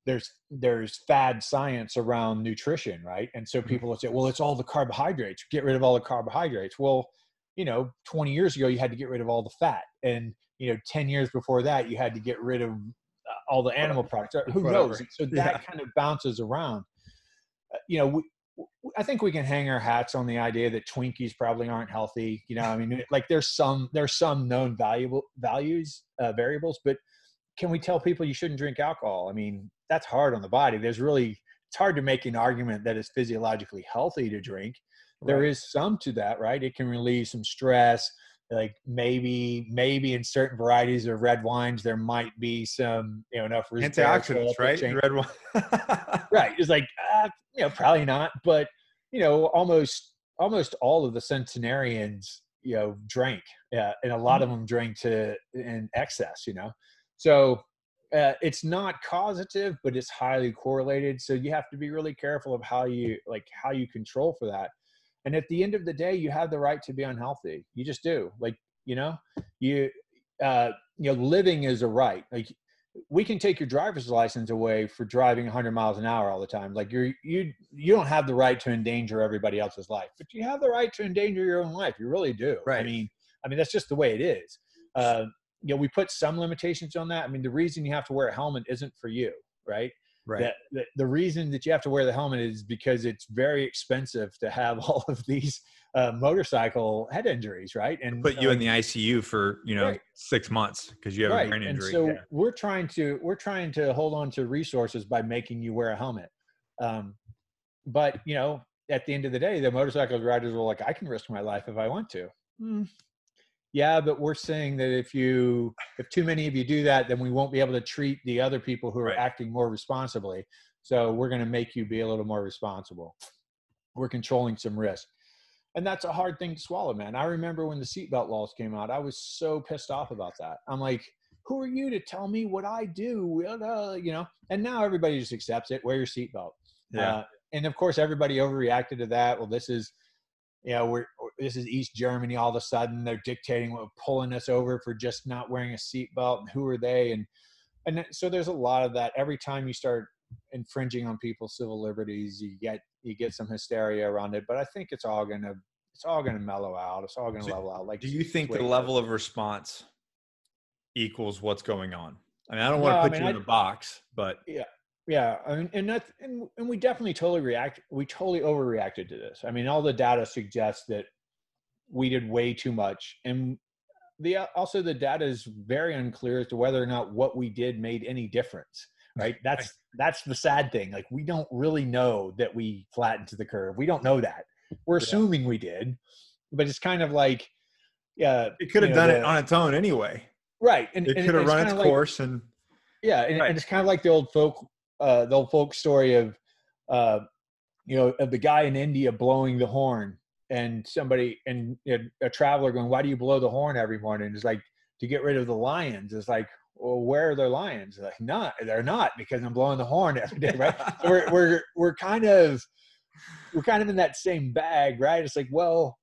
there's there's fad science around nutrition, right? And so mm-hmm. people will say, well, it's all the carbohydrates. Get rid of all the carbohydrates. Well, you know, 20 years ago you had to get rid of all the fat, and you know, 10 years before that you had to get rid of all the animal products. Who Whatever. knows? So that yeah. kind of bounces around. Uh, you know, we, I think we can hang our hats on the idea that Twinkies probably aren't healthy. You know, I mean, like there's some there's some known valuable values uh, variables, but can we tell people you shouldn't drink alcohol? I mean, that's hard on the body. There's really it's hard to make an argument that it's physiologically healthy to drink. Right. There is some to that, right? It can relieve some stress like maybe maybe in certain varieties of red wines there might be some you know enough antioxidants right red wine [LAUGHS] right it's like uh, you know probably not but you know almost almost all of the centenarians you know drank yeah and a lot of them drank to in excess you know so uh, it's not causative but it's highly correlated so you have to be really careful of how you like how you control for that. And at the end of the day you have the right to be unhealthy. You just do. Like you know you uh you know living is a right. Like we can take your driver's license away for driving 100 miles an hour all the time. Like you're you you don't have the right to endanger everybody else's life but you have the right to endanger your own life. You really do. Right. i mean i mean that's just the way it is. Uh you know we put some limitations on that i mean the reason you have to wear a helmet isn't for you right Right. That, that, the reason that you have to wear the helmet is because it's very expensive to have [LAUGHS] all of these uh, motorcycle head injuries, right? And put you uh, in the ICU for you know right. six months because you have right. a brain injury. And so yeah. we're trying to we're trying to hold on to resources by making you wear a helmet. Um, but you know, at the end of the day, the motorcycle riders are like, I can risk my life if I want to. Mm, yeah but we're saying that if you if too many of you do that then we won't be able to treat the other people who are right. acting more responsibly. So we're going to make you be a little more responsible. We're controlling some risk. And that's a hard thing to swallow man. I remember when the seatbelt laws came out i was so pissed off about that. I'm like who are you to tell me what i do uh, you know? And now everybody just accepts it. Wear your seatbelt. Yeah. Uh, and of course everybody overreacted to that. Well this is you know, we're this is East Germany. All of a sudden, they're dictating what pulling us over for just not wearing a seatbelt. And who are they? And and uh, so there's a lot of that. Every time you start infringing on people's civil liberties, you get you get some hysteria around it. But I think it's all gonna it's all gonna mellow out. It's all gonna so level out. Like, do you think the level of response equals what's going on? I mean, I don't want to put I mean, you in a box, but yeah, yeah, I mean, and that's and, and we definitely totally react. We totally overreacted to this. I mean, all the data suggests that we did way too much, and the uh, also the data is very unclear as to whether or not what we did made any difference. [LAUGHS] Right? That's that's the sad thing. Like we don't really know that we flattened to the curve. We don't know that. We're assuming we did, but it's kind of like, yeah, it could have done the, it on its own anyway. Right, and it could have run its course like, and yeah, and, right. and, it's kind of like the old folk uh, the old folk story of uh, you know of the guy in India blowing the horn and somebody and a traveler going, "Why do you blow the horn every morning?" It's like to get rid of the lions. It's like, well, where are their lions? Like, not, they're not because I'm blowing the horn every day, right? so we're, [LAUGHS] we're, we're kind of, we're kind of in that same bag, right? It's like, well,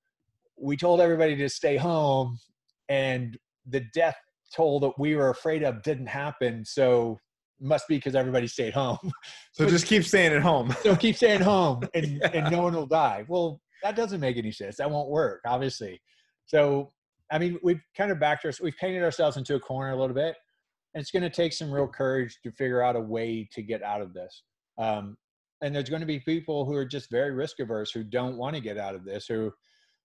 we told everybody to stay home and the death toll that we were afraid of didn't happen. So must be because everybody stayed home. [LAUGHS] So just keep staying at home. so keep staying home [LAUGHS] and, yeah. and no one will die. Well, that doesn't make any sense. That won't work, obviously. So, I mean, we've kind of backed us, we've painted ourselves into a corner a little bit. And it's going to take some real courage to figure out a way to get out of this. Um, and there's going to be people who are just very risk averse who don't want to get out of this who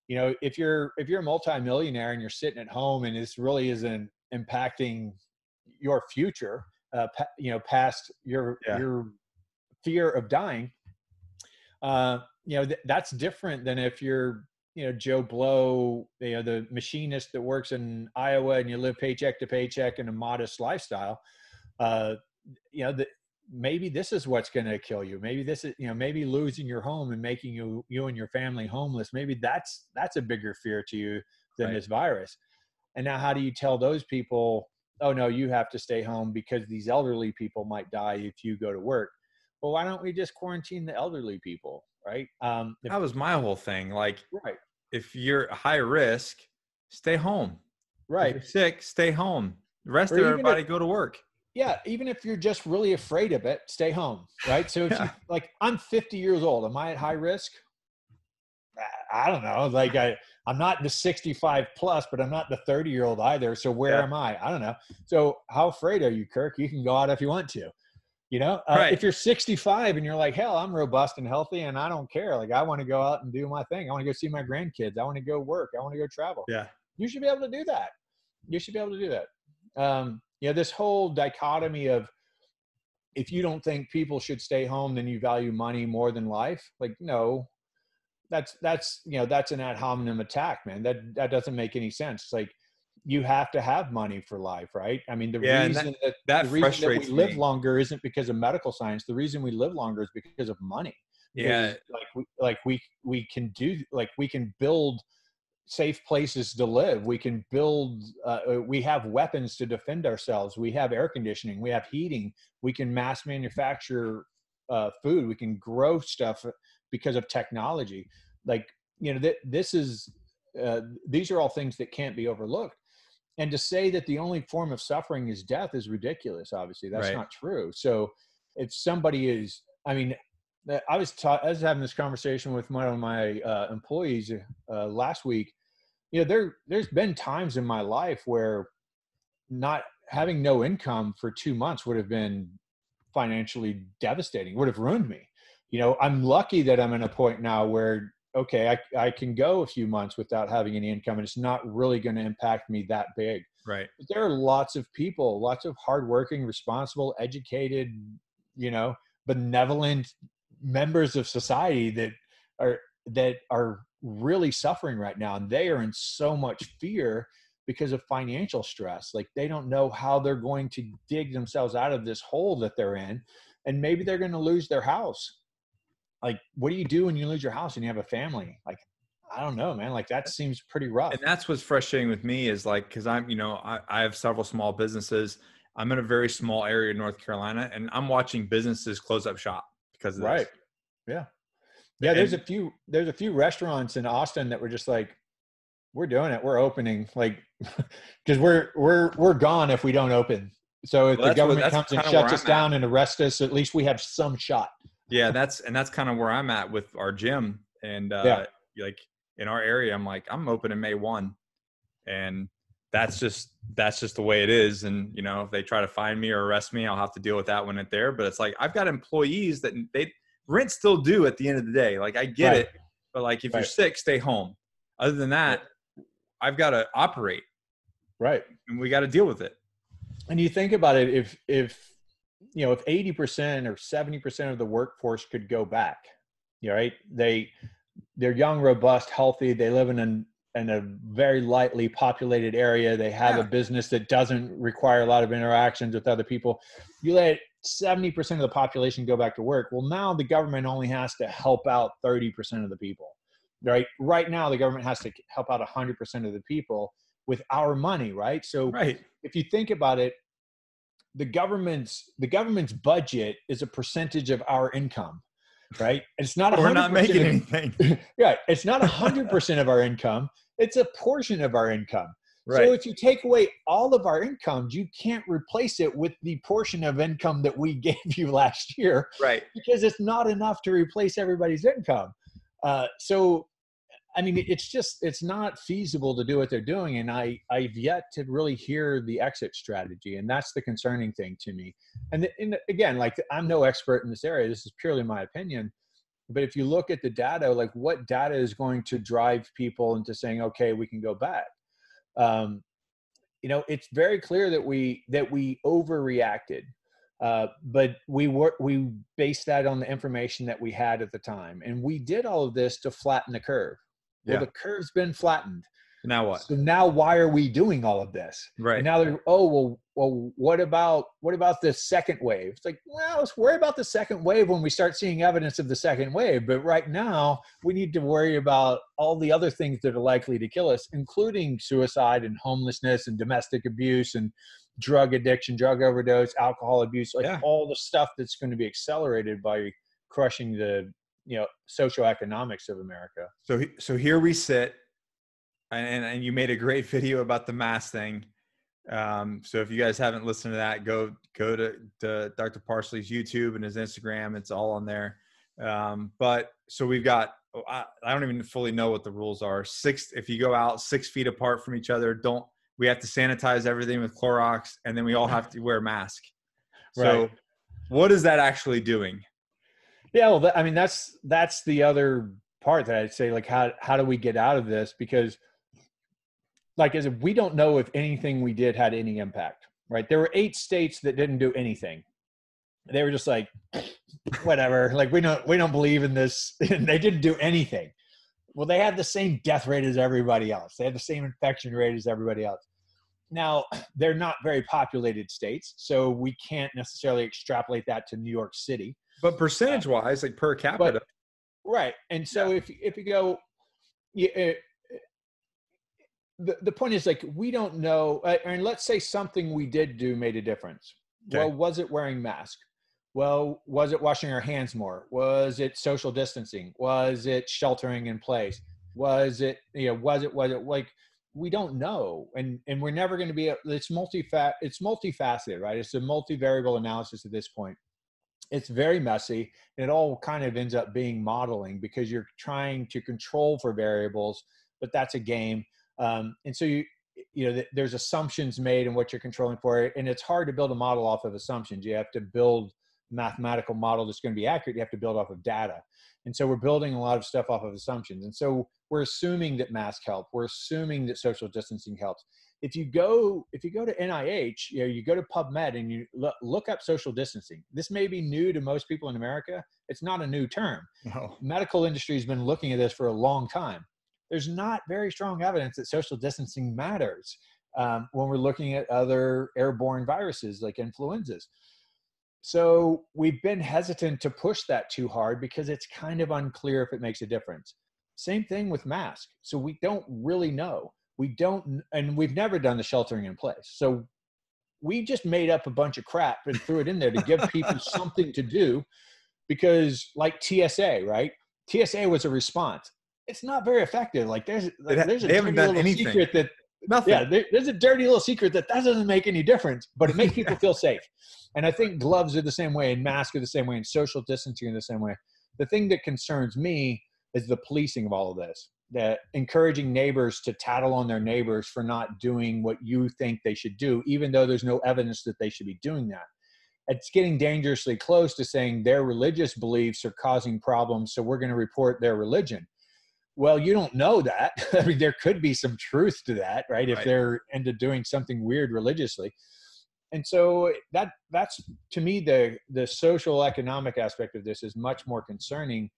you know if you're if you're a multimillionaire and you're sitting at home and this really isn't impacting your future uh, pa- you know past your yeah. your fear of dying uh, you know th- that's different than if you're you know joe blow you know the machinist that works in iowa and you live paycheck to paycheck in a modest lifestyle uh, you know the, maybe this is what's going to kill you maybe this is you know maybe losing your home and making you you and your family homeless maybe that's that's a bigger fear to you than right. this virus and now how do you tell those people oh no you have to stay home because these elderly people might die if you go to work. Well why don't we just quarantine the elderly people right? Um if, that was my whole thing like right. if you're high risk stay home. Right. if you're sick stay home. The rest or of everybody if, go to work. Yeah even if you're just really afraid of it stay home right? So if [LAUGHS] yeah. you like i'm 50 years old. Am i at high risk? I don't know. Like i i'm not the 65 plus but i'm not the 30 year old either so where yeah. am i? I don't know. So how afraid are you kirk? You can go out if you want to you know? Uh, right. if you're 65 and you're like hell i'm robust and healthy and i don't care. Like i want to go out and do my thing. I want to go see my grandkids. I want to go work. I want to go travel. Yeah. You should be able to do that. You should be able to do that. Um, you know this whole dichotomy of if you don't think people should stay home then you value money more than life? Like no that's that's you know that's an ad hominem attack man that that doesn't make any sense it's like you have to have money for life right i mean the yeah, reason that, that, that the reason that we live longer isn't because of medical science the reason we live longer is because of money yeah like we, like we we can do like we can build safe places to live. We can build, uh, uh, we have weapons to defend ourselves. We have air conditioning, we have heating. We can mass manufacture uh, food. We can grow stuff because of technology. Like, you know, th- this is, uh, these are all things that can't be overlooked. And to say that the only form of suffering is death is ridiculous. Obviously, that's right. not true. So, if somebody is, I mean, I was taught, I was having this conversation with one of my uh, employees uh, last week, you know there there's been times in my life where not having no income for two months would have been financially devastating would have ruined me you know i'm lucky that i'm in a point now where okay i, I can go a few months without having any income and it's not really going to impact me that big. Right. But there are lots of people lots of hardworking responsible educated you know benevolent members of society that are that are really suffering right now and they are in so much fear because of financial stress. Like they don't know how they're going to dig themselves out of this hole that they're in and maybe they're going to lose their house like what do you do when you lose your house and you have a family? Like i don't know man like that seems pretty rough. and that's what's frustrating with me is like because i'm you know I, I have several small businesses. I'm in a very small area in north carolina and i'm watching businesses close up shop because of right. Yeah. Yeah, there's a few there's a few restaurants in Austin that were just like, we're doing it, we're opening, like, [LAUGHS] because we're we're we're gone if we don't open. So if well, the government what, comes and shuts us down at. and arrests us, at least we have some shot. Yeah, that's and that's kind of where I'm at with our gym, and uh, yeah. like in our area, I'm like I'm opening May one, and that's just that's just the way it is. And you know, if they try to find me or arrest me, I'll have to deal with that when it's there. But it's like I've got employees that they rent still due at the end of the day. Like I get right. it, but like if right. you're sick, stay home. Other than that, I've got to operate. Right. And we got to deal with it. And you think about it, if if you know, if 80% or 70% of the workforce could go back, right? They they're young, robust, healthy, they live in an in a very lightly populated area. They have yeah. a business that doesn't require a lot of interactions with other people. You let 70% of the population go back to work. Well, now the government only has to help out 30% of the people, right? Right now, the government has to help out 100% of the people with our money, right? So right. if you think about it, the government's the government's budget is a percentage of our income right? It's not [LAUGHS] we're not making of, anything. [LAUGHS] Yeah it's not 100% of our income it's a portion of our income. Right. so if you take away all of our incomes you can't replace it with the portion of income that we [LAUGHS] gave you last year right. because it's not enough to replace everybody's income. Uh, so I mean, it's just it's not feasible to do what they're doing, and I I've yet to really hear the exit strategy, and that's the concerning thing to me. And, and again, like I'm no expert in this area. This is purely my opinion. But if you look at the data, like what data is going to drive people into saying, okay, we can go back? Um, you know, it's very clear that we that we overreacted, uh, but we were we based that on the information that we had at the time, and we did all of this to flatten the curve well, yeah. the curve's been flattened. Now what? So now why are we doing all of this? Right. And now they're oh well well what about what about the second wave? It's like well let's worry about the second wave when we start seeing evidence of the second wave. But right now we need to worry about all the other things that are likely to kill us, including suicide and homelessness and domestic abuse and drug addiction, drug overdose, alcohol abuse, like yeah. all the stuff that's going to be accelerated by crushing the you know socioeconomics of America. So so here we sit, and and you made a great [LAUGHS] video about the mask thing. Um, so if you guys haven't listened to that, go go to, to Dr. Parsley's YouTube and his Instagram. It's all on there. Um, but so we've got oh, I, I don't even fully know what the rules are. Six if you go out six feet apart from each other, don't we have to sanitize everything with Clorox, and then we all have [LAUGHS] to wear a mask. So right. what is that actually doing? Yeah, well, I mean that's that's the other part that I'd say like how how do we get out of this because like as if we don't know if anything we did had any impact, right? There were eight states that didn't do anything. They were just like [SNIFFS] whatever, like we don't we don't believe in this and [LAUGHS] they didn't do anything. Well, they had the same death rate as everybody else. They had the same infection rate as everybody else. Now, [CLEARS THROAT] they're not very populated states, so we can't necessarily extrapolate that to New York City. But percentage wise, like per capita, but, right? And so yeah. if if you go, yeah, uh, the the point is like we don't know. Uh, and let's say something we did do made a difference. Okay. Well, was it wearing mask? Well, was it washing our hands more? Was it social distancing? Was it sheltering in place? Was it you know? Was it was it like? we don't know and and we're never going to be it's multi it's multifaceted right it's a multivariable analysis at this point it's very messy and it all kind of ends up being modeling because you're trying to control for variables but that's a game. Um, and so you you know there's assumptions made in what you're controlling for and it's hard to build a model off of assumptions. You have to build mathematical model that's going to be accurate you have to build off of data and so we're building a lot of stuff off of assumptions and so we're assuming that mask help we're assuming that social distancing helps if you go if you go to NIH, you know, you go to PubMed and you look, look up social distancing. This may be new to most people in America. It's not a new term. No. Medical industry has been looking at this for a long time. There's not very strong evidence that social distancing matters um, when we're looking at other airborne viruses like influenzas. So we've been hesitant to push that too hard because it's kind of unclear if it makes a difference. Same thing with mask. So we don't really know we don't and we've never done the sheltering in place so we just made up a bunch of crap and threw it in there to give people [LAUGHS] something to do because like tsa right tsa was a response it's not very effective like there's like, there's a dirty little anything. secret that Nothing. Yeah, there, there's a dirty little secret that that doesn't make any difference, but it makes people [LAUGHS] feel safe. And I think gloves are the same way, and masks are the same way, and social distancing are the same way. The thing that concerns me is the policing of all of this that encouraging neighbors to tattle on their neighbors for not doing what you think they should do, even though there's no evidence that they should be doing that. It's getting dangerously close to saying their religious beliefs are causing problems, so we're going to report their religion. Well, you don't know that. [LAUGHS] I mean, there could be some truth to that, right? right? If they're into doing something weird religiously. And so that that's to me the the social economic aspect of this is much more concerning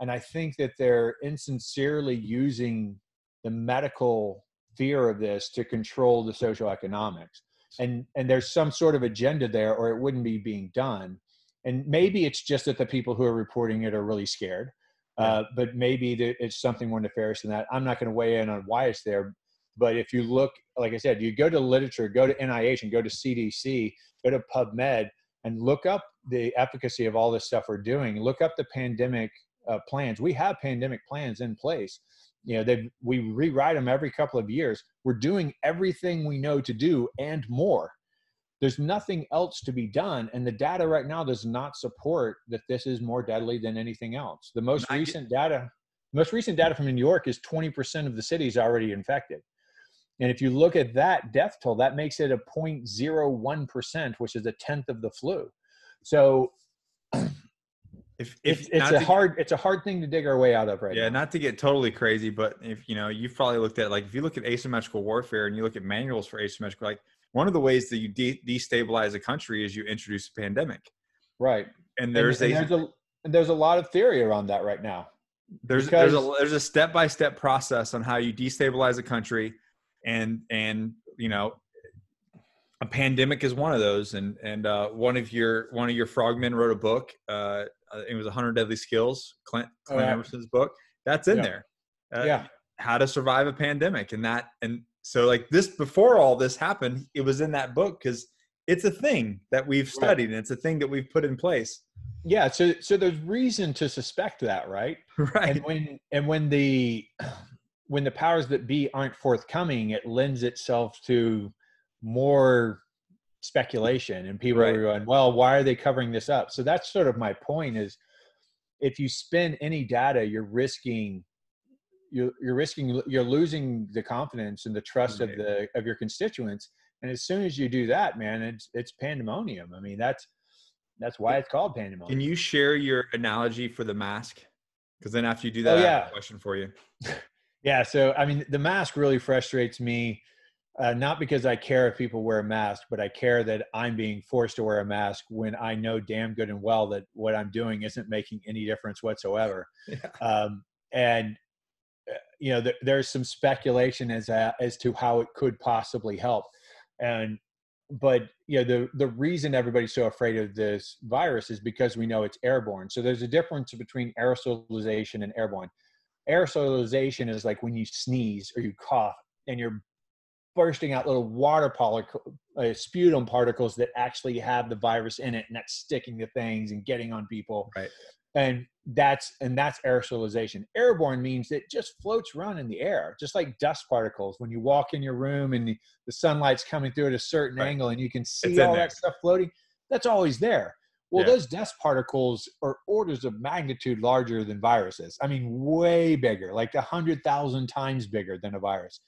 and I think that they're insincerely using the medical fear of this to control the social economics. And, and there's some sort of agenda there, or it wouldn't be being done. And maybe it's just that the people who are reporting it are really scared. Uh, but maybe it's something more nefarious than that. I'm not going to weigh in on why it's there. But if you look, like I said, you go to literature, go to NIH and go to CDC, go to PubMed and look up the efficacy of all this stuff we're doing. Look up the pandemic uh, plans. We have pandemic plans in place. You know, they we rewrite them every couple of years. We're doing everything we know to do and more. There's nothing else to be done, and the data right now does not support that this is more deadly than anything else. The most recent data, most recent data from New York is 20% of the cities already infected. And if you look at that death toll, that makes it a 0.01%, which is a tenth of the flu. So if, if it's, it's a hard it's a hard thing to dig our way out of right yeah now. not to get totally crazy but if you know you've probably looked at like if you look at asymmetrical warfare and you look at manuals for asymmetrical like one of the ways that you de- destabilize a country is you introduce a pandemic. Right. And there's and, and there's a and there's a lot of theory around that right now. There's because, there's a there's a step by step process on how you destabilize a country and and you know a pandemic is one of those. And and uh, one of your one of your frogmen wrote a book uh, it was 100 deadly skills clint, clint oh, yeah. emerson's book. That's in yeah. there. Uh, yeah. How to survive a pandemic. And that and so like this before all this happened it was in that book because it's a thing that we've studied right. and it's a thing that we've put in place yeah so so there's reason to suspect that right [LAUGHS] right and when and when the [CLEARS THROAT] when the powers that be aren't forthcoming, it lends itself to more speculation and people right. are going, well, why are they covering this up? So that's sort of my point is if you spend any data, you're risking you're, you're risking you're losing the confidence and the trust of the of your constituents. And as soon as you do that, man, it's it's pandemonium. I mean, that's that's why it's called pandemonium. Can you share your analogy for the mask? Because then after you do that, oh, yeah. I have a question for you. [LAUGHS] Yeah. So, I mean, the mask really frustrates me, uh, not because I care if people wear a mask, but I care that I'm being forced to wear a mask when I know damn good and well that what I'm doing isn't making any difference whatsoever. [LAUGHS] Yeah. Um, and, you know, th- there's some speculation as, a, as to how it could possibly help. And, but you know the the reason everybody's so afraid of this virus is because we know it's airborne. So there's a difference between aerosolization and airborne. Aerosolization is like when you sneeze or you cough and you're bursting out little water particle, uh, sputum particles that actually have the virus in it and that's sticking to things and getting on people. Right. And that's and that's aerosolization airborne means it just floats around in the air just like dust particles when you walk in your room and the, sunlight's coming through at a certain right. angle and you can see all that stuff floating that's always there well, yeah. those dust particles are orders of magnitude larger than viruses. I mean, way bigger, like a hundred thousand times bigger than a virus.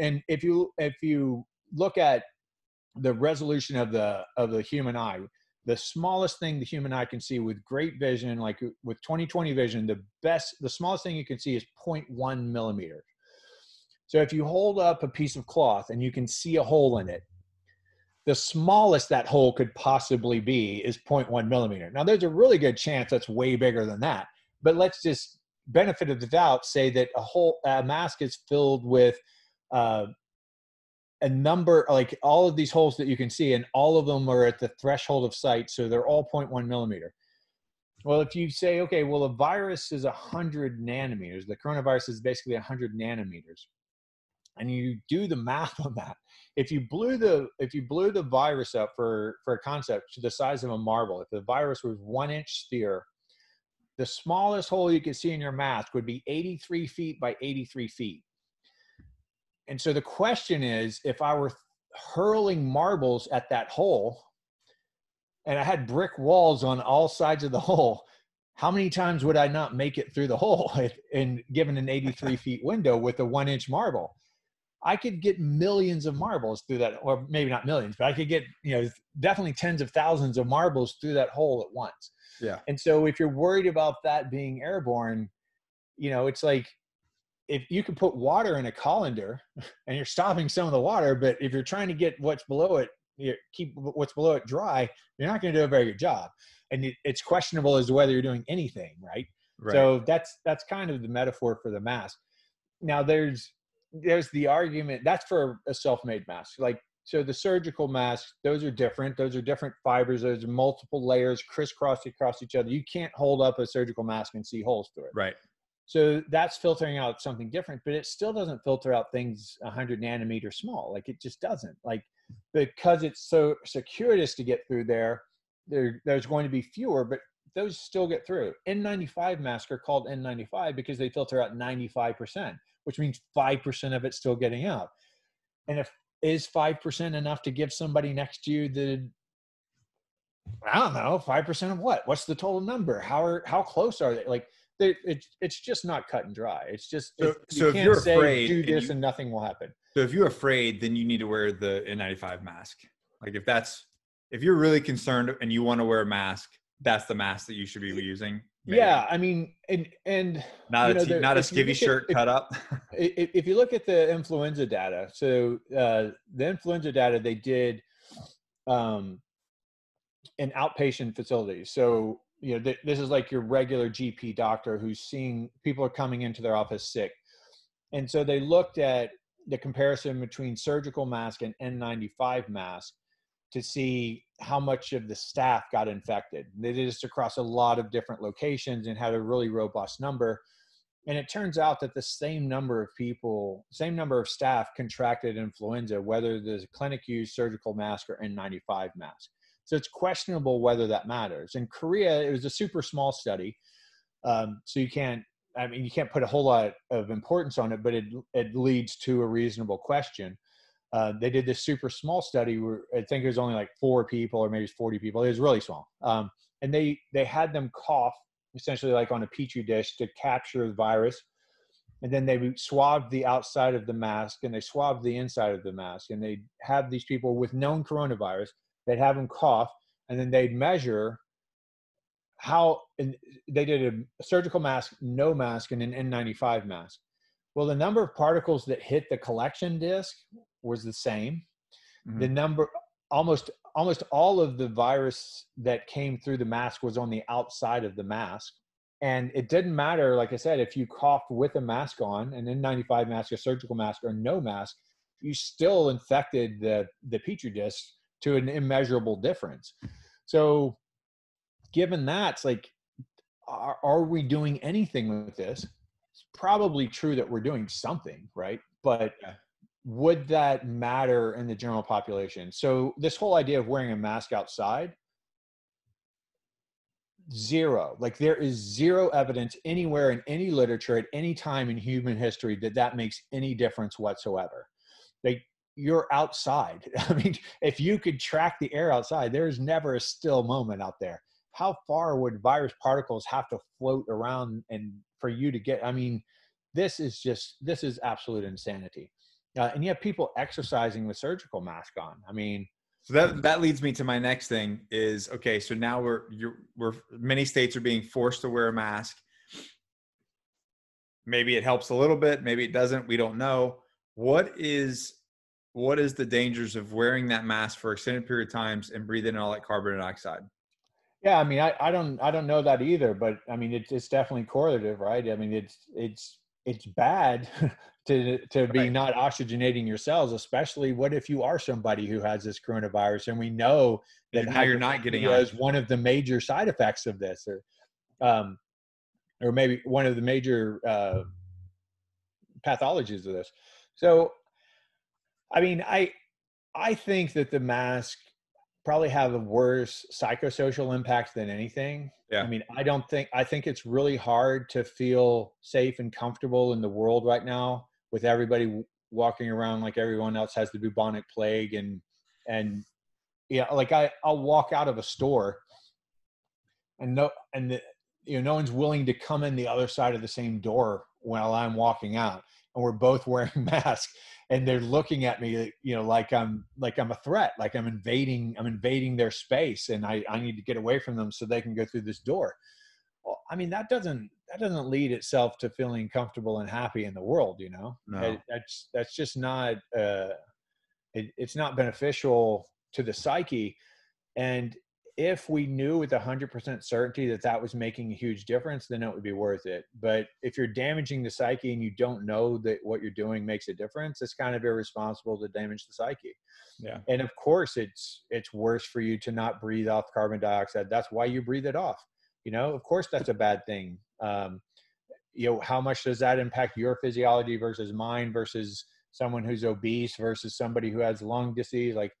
And if you if you look at the resolution of the of the human eye, the smallest thing the human eye can see with great vision, like with 20/20 vision, the best, the smallest thing you can see is 0.1 millimeter. So if you hold up a piece of cloth and you can see a hole in it, the smallest that hole could possibly be is 0.1 millimeter. Now, there's a really good chance that's way bigger than that. But let's just benefit of the doubt say that a whole a mask is filled with uh, a number like all of these holes that you can see, and all of them are at the threshold of sight, so they're all 0.1 millimeter. Well, if you say, okay, well, a virus is 100 nanometers, the coronavirus is basically 100 nanometers, and you do the math on that, if you blew the if you blew the virus up for for a concept to the size of a marble, if the virus was one inch sphere, the smallest hole you could see in your mask would be 83 feet by 83 feet. And so the question is, if I were hurling marbles at that hole, and I had brick walls on all sides of the hole, how many times would I not make it through the hole [LAUGHS] and given an 83 feet window with a one inch marble? I could get millions of marbles through that, or maybe not millions, but I could get, you know, definitely tens of thousands of marbles through that hole at once. Yeah. And so if you're worried about that being airborne, you know, it's like if you can put water in a colander [LAUGHS] and you're stopping some of the water, but if you're trying to get what's below it, keep what's below it dry, you're not going to do a very good job. And it's questionable as to whether you're doing anything, right? right? So that's that's kind of the metaphor for the mask. Now there's there's the argument that's for a self-made mask like so the surgical masks those are different those are different fibers there's multiple layers crisscrossed across each other you can't hold up a surgical mask and see holes through it right So that's filtering out something different, but it still doesn't filter out things 100 nanometer small. Like it just doesn't. Like because it's so circuitous to get through there, there there's going to be fewer, but those still get through. N95 masks are called N95 because they filter out 95%, which means 5% of it's still getting out. And if is 5% enough to give somebody next to you the I don't know, 5% of what? What's the total number? How are how close are they? Like they, it's it's just not cut and dry. It's just so, it, so if you're say, afraid, do this and, you, and nothing will happen. So if you're afraid, then you need to wear the N95 mask. Like if that's if you're really concerned and you want to wear a mask, that's the mask that you should be using. Maybe. Yeah, I mean, and and not a know, t- not a skivvy shirt at, cut up. if, if you look at the influenza data, so uh, the influenza data they did um, in outpatient facilities. So you know, th- this is like your regular GP doctor who's seeing people are coming into their office sick, and so they looked at the comparison between surgical mask and N95 mask to see how much of the staff got infected. They did this across a lot of different locations and had a really robust number. And it turns out that the same number of people, same number of staff contracted influenza, whether the clinic used surgical mask or N95 mask. So it's questionable whether that matters. In Korea, it was a super small study. Um, so you can't, I mean, you can't put a whole lot of importance on it, but it, it leads to a reasonable question. Uh, they did this super small study where I think it was only like four people or maybe 40 people. It was really small. Um, and they, they had them cough essentially like on a petri dish to capture the virus. And then they swabbed the outside of the mask and they swabbed the inside of the mask. And they have these people with known coronavirus, they'd have them cough, and then they'd measure how and they did a surgical mask, no mask, and an N95 mask. Well, the number of particles that hit the collection disc was the same. Mm-hmm. The number almost almost all of the virus that came through the mask was on the outside of the mask. And it didn't matter, like I said, if you coughed with a mask on, an N95 mask, a surgical mask, or no mask, you still infected the, the petri dish to an immeasurable difference. So, given that, it's like, are, are we doing anything with this? It's probably true that we're doing something, right? But would that matter in the general population? So this whole idea of wearing a mask outside, zero. Like there is zero evidence anywhere in any literature at any time in human history that that makes any difference whatsoever. Like you're outside. [LAUGHS] I mean, if you could track the air outside, there's never a still moment out there. How far would virus particles have to float around and for you to get? I mean, this is just this is absolute insanity. Uh, and you have people exercising with surgical mask on. I mean, so that that leads me to my next thing is okay. So now we're you're, we're many states are being forced to wear a mask. Maybe it helps a little bit. Maybe it doesn't. We don't know. What is what is the dangers of wearing that mask for extended period of times and breathing in all that carbon dioxide? Yeah, I mean, I, I don't I don't know that either, but I mean, it's it's definitely correlative, right? I mean, it's it's it's bad [LAUGHS] to to be right. not oxygenating your cells especially what if you are somebody who has this coronavirus and we know that now you're not getting is one of the major side effects of this or um or maybe one of the major uh pathologies of this so i mean i i think that the mask probably have a worse psychosocial impact than anything. Yeah. I mean, I don't think I think it's really hard to feel safe and comfortable in the world right now with everybody walking around like everyone else has the bubonic plague and and yeah, like I I'll walk out of a store and no and the, you know no one's willing to come in the other side of the same door while I'm walking out and we're both wearing [LAUGHS] masks and they're looking at me you know like i'm like i'm a threat like i'm invading i'm invading their space and i i need to get away from them so they can go through this door well i mean that doesn't that doesn't lead itself to feeling comfortable and happy in the world you know no. it, that's that's just not uh it, it's not beneficial to the psyche and if we knew with 100% certainty that that was making a huge difference then it would be worth it. But if you're damaging the psyche and you don't know that what you're doing makes a difference it's kind of irresponsible to damage the psyche. Yeah. And of course it's it's worse for you to not breathe off carbon dioxide. That's why you breathe it off. You know of course that's a bad thing. Um, you know how much does that impact your physiology versus mine versus someone who's obese versus somebody who has lung disease? Like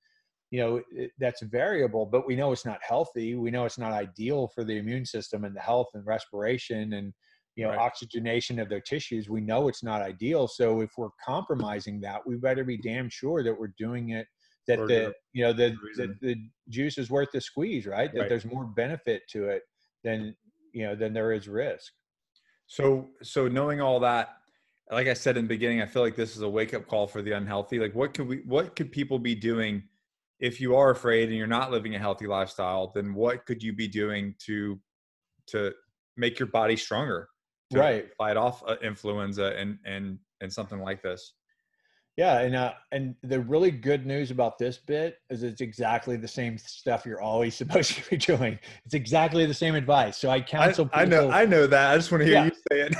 you know it, that's variable but we know it's not healthy. We know it's not ideal for the immune system and the health and respiration and you know right. oxygenation of their tissues. We know it's not ideal. So if we're compromising that we better be damn sure that we're doing it that the you know the, the, the juice is worth the squeeze right? That right. there's more benefit to it than you know than there is risk. So so knowing all that like i said in the beginning i feel like this is a wake up call for the unhealthy. Like what could we what could people be doing if you are afraid and you're not living a healthy lifestyle then what could you be doing to to make your body stronger right fight off uh, influenza and and and something like this yeah, and uh, and the really good news about this bit is it's exactly the same stuff you're always [LAUGHS] supposed to be doing. It's exactly the same advice. So I counsel. I, I know, I know that. I just want to hear yeah. you say it.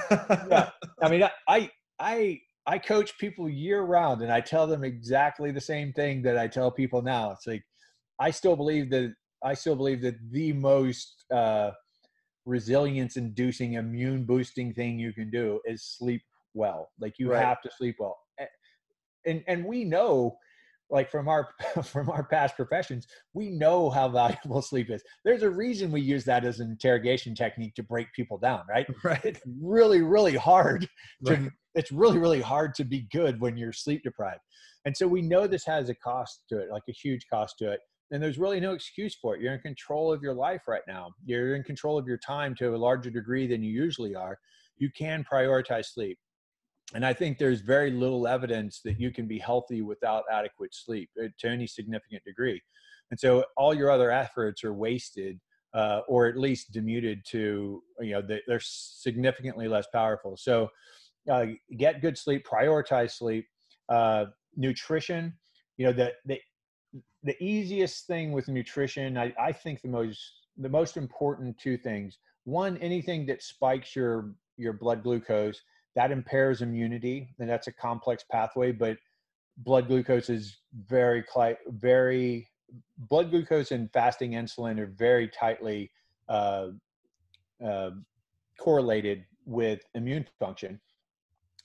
yeah, [LAUGHS] I mean, I, I, I coach people year round, and I tell them exactly the same thing that I tell people now. It's like I still believe that I still believe that the most uh, resilience-inducing, immune-boosting thing you can do is sleep well. Like you right. have to sleep well and and we know like from our [LAUGHS] from our past professions we know how [LAUGHS] valuable sleep is. There's a reason we use that as an interrogation technique to break people down right? [LAUGHS] Right. It's really really hard to right. it's really really hard to be good when you're sleep deprived. And so we know this has a cost to it like a huge cost to it and there's really no excuse for it. You're in control of your life right now. You're in control of your time to a larger degree than you usually are. You can prioritize sleep and I think there's very little evidence that you can be healthy without adequate sleep uh, to any significant degree. And so all your other efforts are wasted uh, or at least demuted to, you know, they're significantly less powerful. So uh, get good sleep, prioritize sleep, uh, nutrition, you know, the, the, the easiest thing with nutrition, I, I think the most, the most important two things, one, anything that spikes your, your blood glucose that impairs immunity and that's a complex pathway but blood glucose is very very blood glucose and fasting insulin are very tightly uh, uh, correlated with immune function.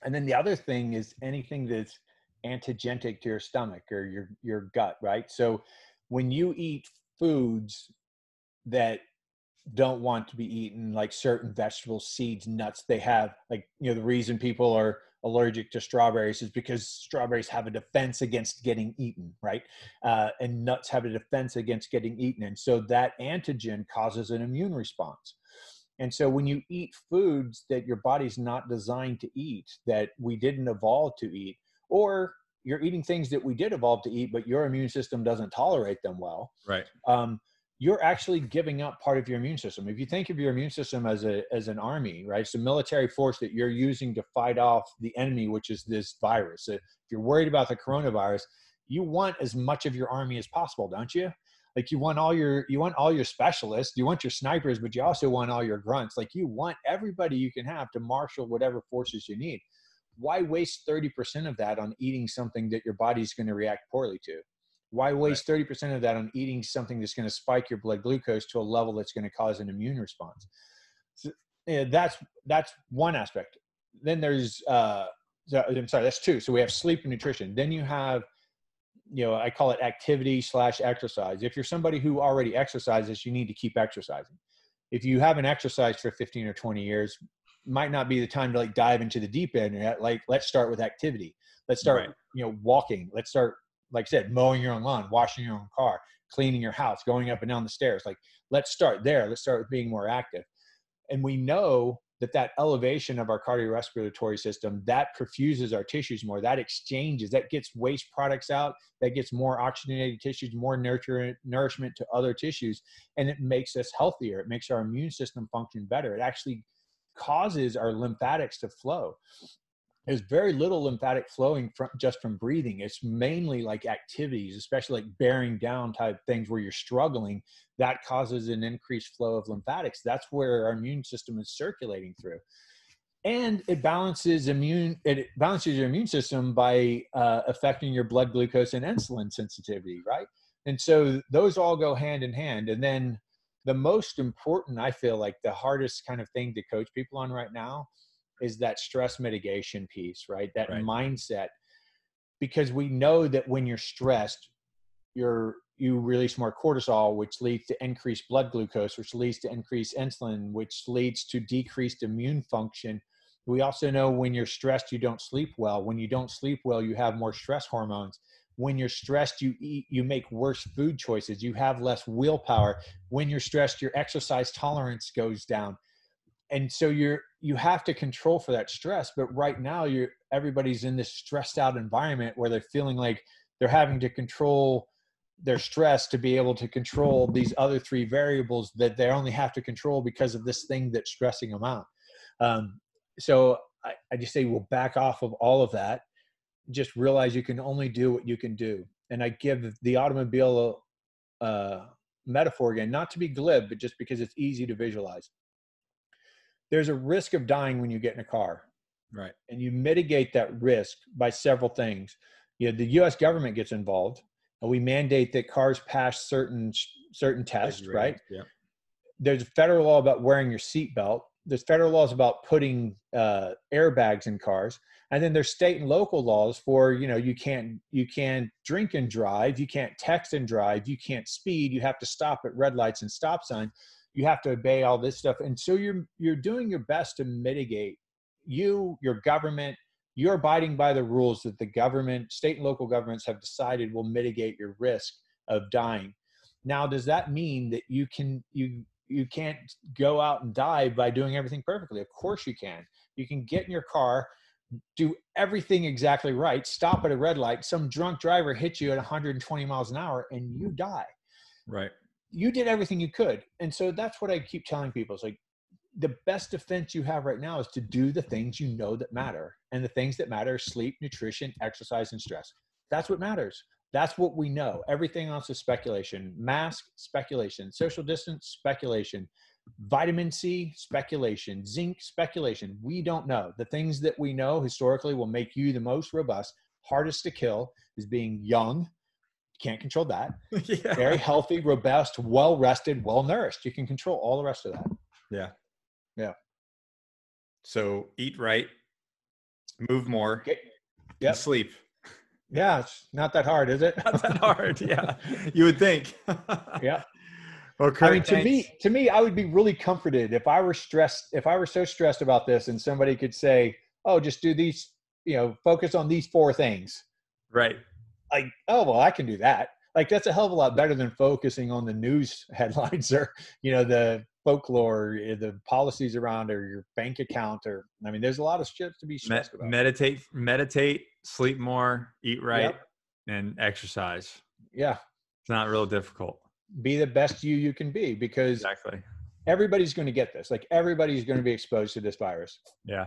And then the other thing is anything that's antigenic to your stomach or your your gut right? So when you eat foods that don't want to be eaten like certain vegetables seeds nuts they have like you know the reason people are allergic to strawberries is because strawberries have a defense against getting eaten right? Uh, and nuts have a defense against getting eaten and so that antigen causes an immune response. And so when you eat foods that your body's not designed to eat that we didn't evolve to eat or you're eating things that we did evolve to eat but your immune system doesn't tolerate them well right. um, you're actually giving up part of your immune system. If you think of your immune system as a as an army, right? It's a military force that you're using to fight off the enemy, which is this virus. If you're worried about the coronavirus, you want as much of your army as possible, don't you? Like you want all your you want all your specialists, you want your snipers, but you also want all your grunts. Like you want everybody you can have to marshal whatever forces you need. Why waste 30% of that on eating something that your body's going to react poorly to? Why waste thirty percent of that on eating something that's going to spike your blood glucose to a level that's going to cause an immune response? So, yeah, that's that's one aspect. Then there's uh, I'm sorry, that's two. So we have sleep and nutrition. Then you have, you know, I call it activity slash exercise. If you're somebody who already exercises, you need to keep exercising. If you haven't exercised for 15 or 20 years, might not be the time to like dive into the deep end. Yet. Like, let's start with activity. Let's start, right. you know, walking. Let's start like I said, mowing your own lawn, washing your own car, cleaning your house, going up and down the stairs. Like, let's start there. Let's start with being more active. And we know that that elevation of our cardiorespiratory system that perfuses our tissues more that exchanges that gets waste products out that gets more oxygenated tissues more nurture, nourishment to other tissues and it makes us healthier it makes our immune system function better it actually causes our lymphatics to flow there's very little lymphatic flowing from just from breathing. It's mainly like activities especially like bearing down type things where you're struggling that causes an increased flow of lymphatics. That's where our immune system is circulating through. And it balances immune it balances your immune system by uh, affecting your blood glucose and insulin sensitivity right? And so those all go hand in hand. And then the most important i feel like the hardest kind of thing to coach people on right now is that stress mitigation piece, right? That right. mindset. Because we know that when you're stressed, you're you release more cortisol, which leads to increased blood glucose, which leads to increased insulin, which leads to decreased immune function. We also know when you're stressed, you don't sleep well. When you don't sleep well, you have more stress hormones. When you're stressed, you eat, you make worse food choices. You have less willpower. When you're stressed, your exercise tolerance goes down. And so you're you have to control for that stress. But right now, you're everybody's in this stressed out environment where they're feeling like they're having to control their stress to be able to control these other three variables that they only have to control because of this thing that's stressing them out. Um, so I, I, just say we'll back off of all of that. Just realize you can only do what you can do. And I give the automobile uh, metaphor again, not to be glib, but just because it's easy to visualize. There's a risk of dying when you get in a car. Right. And you mitigate that risk by several things. You know, the US government gets involved and we mandate that cars pass certain certain tests, right? Yeah. There's a federal law about wearing your seatbelt. There's federal laws about putting uh, airbags in cars, and then there's state and local laws for you know you can't you can't drink and drive, you can't text and drive, you can't speed, you have to stop at red lights and stop signs, you have to obey all this stuff, and so you're you're doing your best to mitigate you, your government, you're abiding by the rules that the government, state and local governments have decided will mitigate your risk of dying. Now, does that mean that you can you you can't go out and die by doing everything perfectly? Of course you can. You can get in your car, do everything exactly right, stop at a red light, some drunk driver hits you at 120 miles an hour, and you die. Right. You did everything you could. And so that's what I keep telling people. It's like the best defense you have right now is to do the things you know that matter. And the things that matter sleep, nutrition, exercise, and stress. That's what matters. That's what we know. Everything else is speculation. Mask, speculation. Social distance, speculation. Vitamin C, speculation. Zinc, speculation. We don't know. The things that we know historically will make you the most robust, hardest to kill is being young. Can't control that. [LAUGHS] yeah. Very healthy, robust, well rested, well nourished. You can control all the rest of that. Yeah. Yeah. So eat right, move more, okay. sleep. Yeah, it's not that hard, is it? not that hard. [LAUGHS] Yeah, you would think. [LAUGHS] yeah. Well, Kirk, I mean, to thanks. me, to me, I would be really comforted if I were stressed. If I were so stressed about this, and somebody could say, "Oh, just do these. You know, focus on these four things." Right. Like, oh well, I can do that. Like, that's a hell of a lot better than focusing on the news [LAUGHS] headlines or you know the folklore, eh, the policies around or your bank account, or I mean, there's a lot of shit to be stressed about. Meditate, meditate, sleep more, eat right, yep. and exercise. Yeah, it's not real difficult. Be the best you you can be because exactly everybody's going to get this. Like everybody's going to be exposed to this virus. Yeah.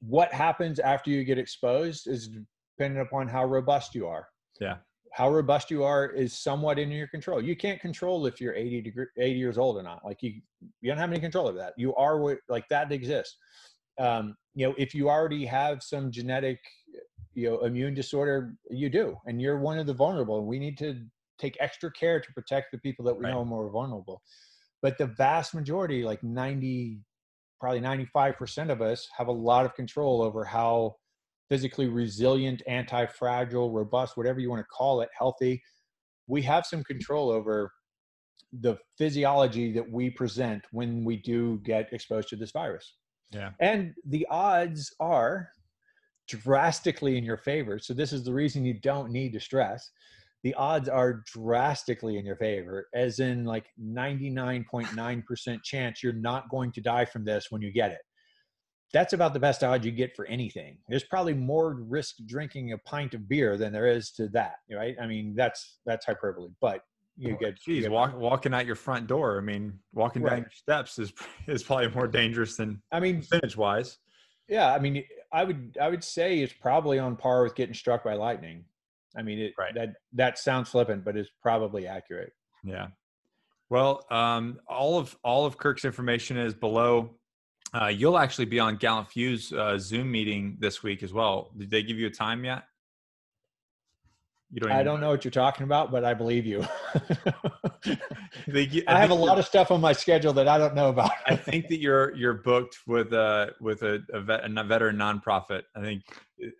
What happens after you get exposed is dependent upon how robust you are. Yeah how robust you are is somewhat in your control. You can't control if you're 80 degree, 80 years old or not. Like you, you don't have any control over that. You are what, like that exists. Um, you know, if you already have some genetic, you know, immune disorder, you do, and you're one of the vulnerable. We need to take extra care to protect the people that we right. know are more vulnerable. But the vast majority, like 90, probably 95% of us, have a lot of control over how physically resilient, anti fragile, robust, whatever you want to call it, healthy, we have some control over the physiology that we present when we do get exposed to this virus. Yeah. And the odds are drastically in your favor. So, this is the reason you don't need to stress. The odds are drastically in your favor, as in like 99.9% chance you're not going to die from this when you get it that's about the best odds you get for anything. There's probably more risk drinking a pint of beer than there is to that, right? I mean, that's that's hyperbole, but you oh, get. Geez, you get walk, walking out your front door. I mean, walking right. down your steps is [LAUGHS] is probably more dangerous than. I mean, percentage wise. Yeah, I mean, I would I would say it's probably on par with getting struck by lightning. I mean, it, right. that that sounds flippant, but it's probably accurate. Yeah. Well, um, all of all of Kirk's information is below uh, you'll actually be on Gallant Fuse uh, Zoom meeting this week as well. Did they give you a time yet? You don't. I don't know what you're talking about, but I believe you. [LAUGHS] I, I, I have a lot of stuff on my schedule that I don't know about. I think that you're you're booked with a with a, a, vet, a veteran nonprofit. I think.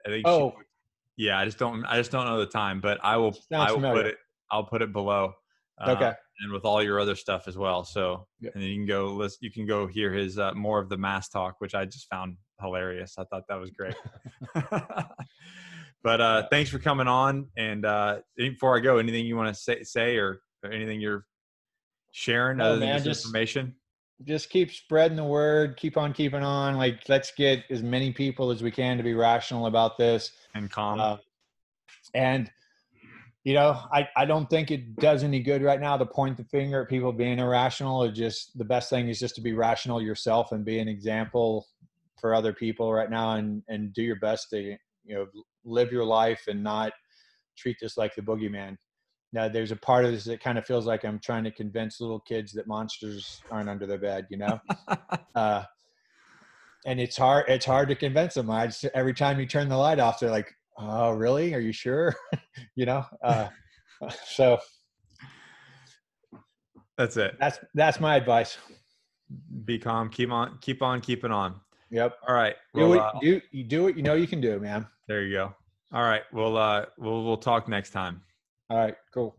I think. Oh. She, yeah, I just don't. I just don't know the time, but I will. Sounds I will familiar. put it. I'll put it below. Uh, okay. And with all your other stuff as well. So, yep. and then you can go list. You can go hear his uh, more of the mass talk, which I just found hilarious. I thought that was great. [LAUGHS] [LAUGHS] But uh, thanks for coming on. And uh, before I go, anything you want to say, say or, or anything you're sharing oh, other man, than just, information? Just keep spreading the word. Keep on keeping on. Like, let's get as many people as we can to be rational about this and calm. Uh, and you know, I, I don't think it does any good right now to point the finger at people being irrational. Or just the best thing is just to be rational yourself and be an example for other people right now and and do your best to you know live your life and not treat this like the boogeyman. Now, there's a part of this that kind of feels like I'm trying to convince little kids that monsters aren't under their bed, you know. [LAUGHS] uh, and it's hard. It's hard to convince them. I just, every time you turn the light off, they're like, "Oh, really? Are you sure?" [LAUGHS] you know. [LAUGHS] Uh, so that's it. That's that's my advice. Be calm. Keep on. Keep on keeping on. Yep. All right. Well, do, it, uh, do you do what you know you can do, man. There you go. All right. We'll uh we'll we'll talk next time. All right, cool.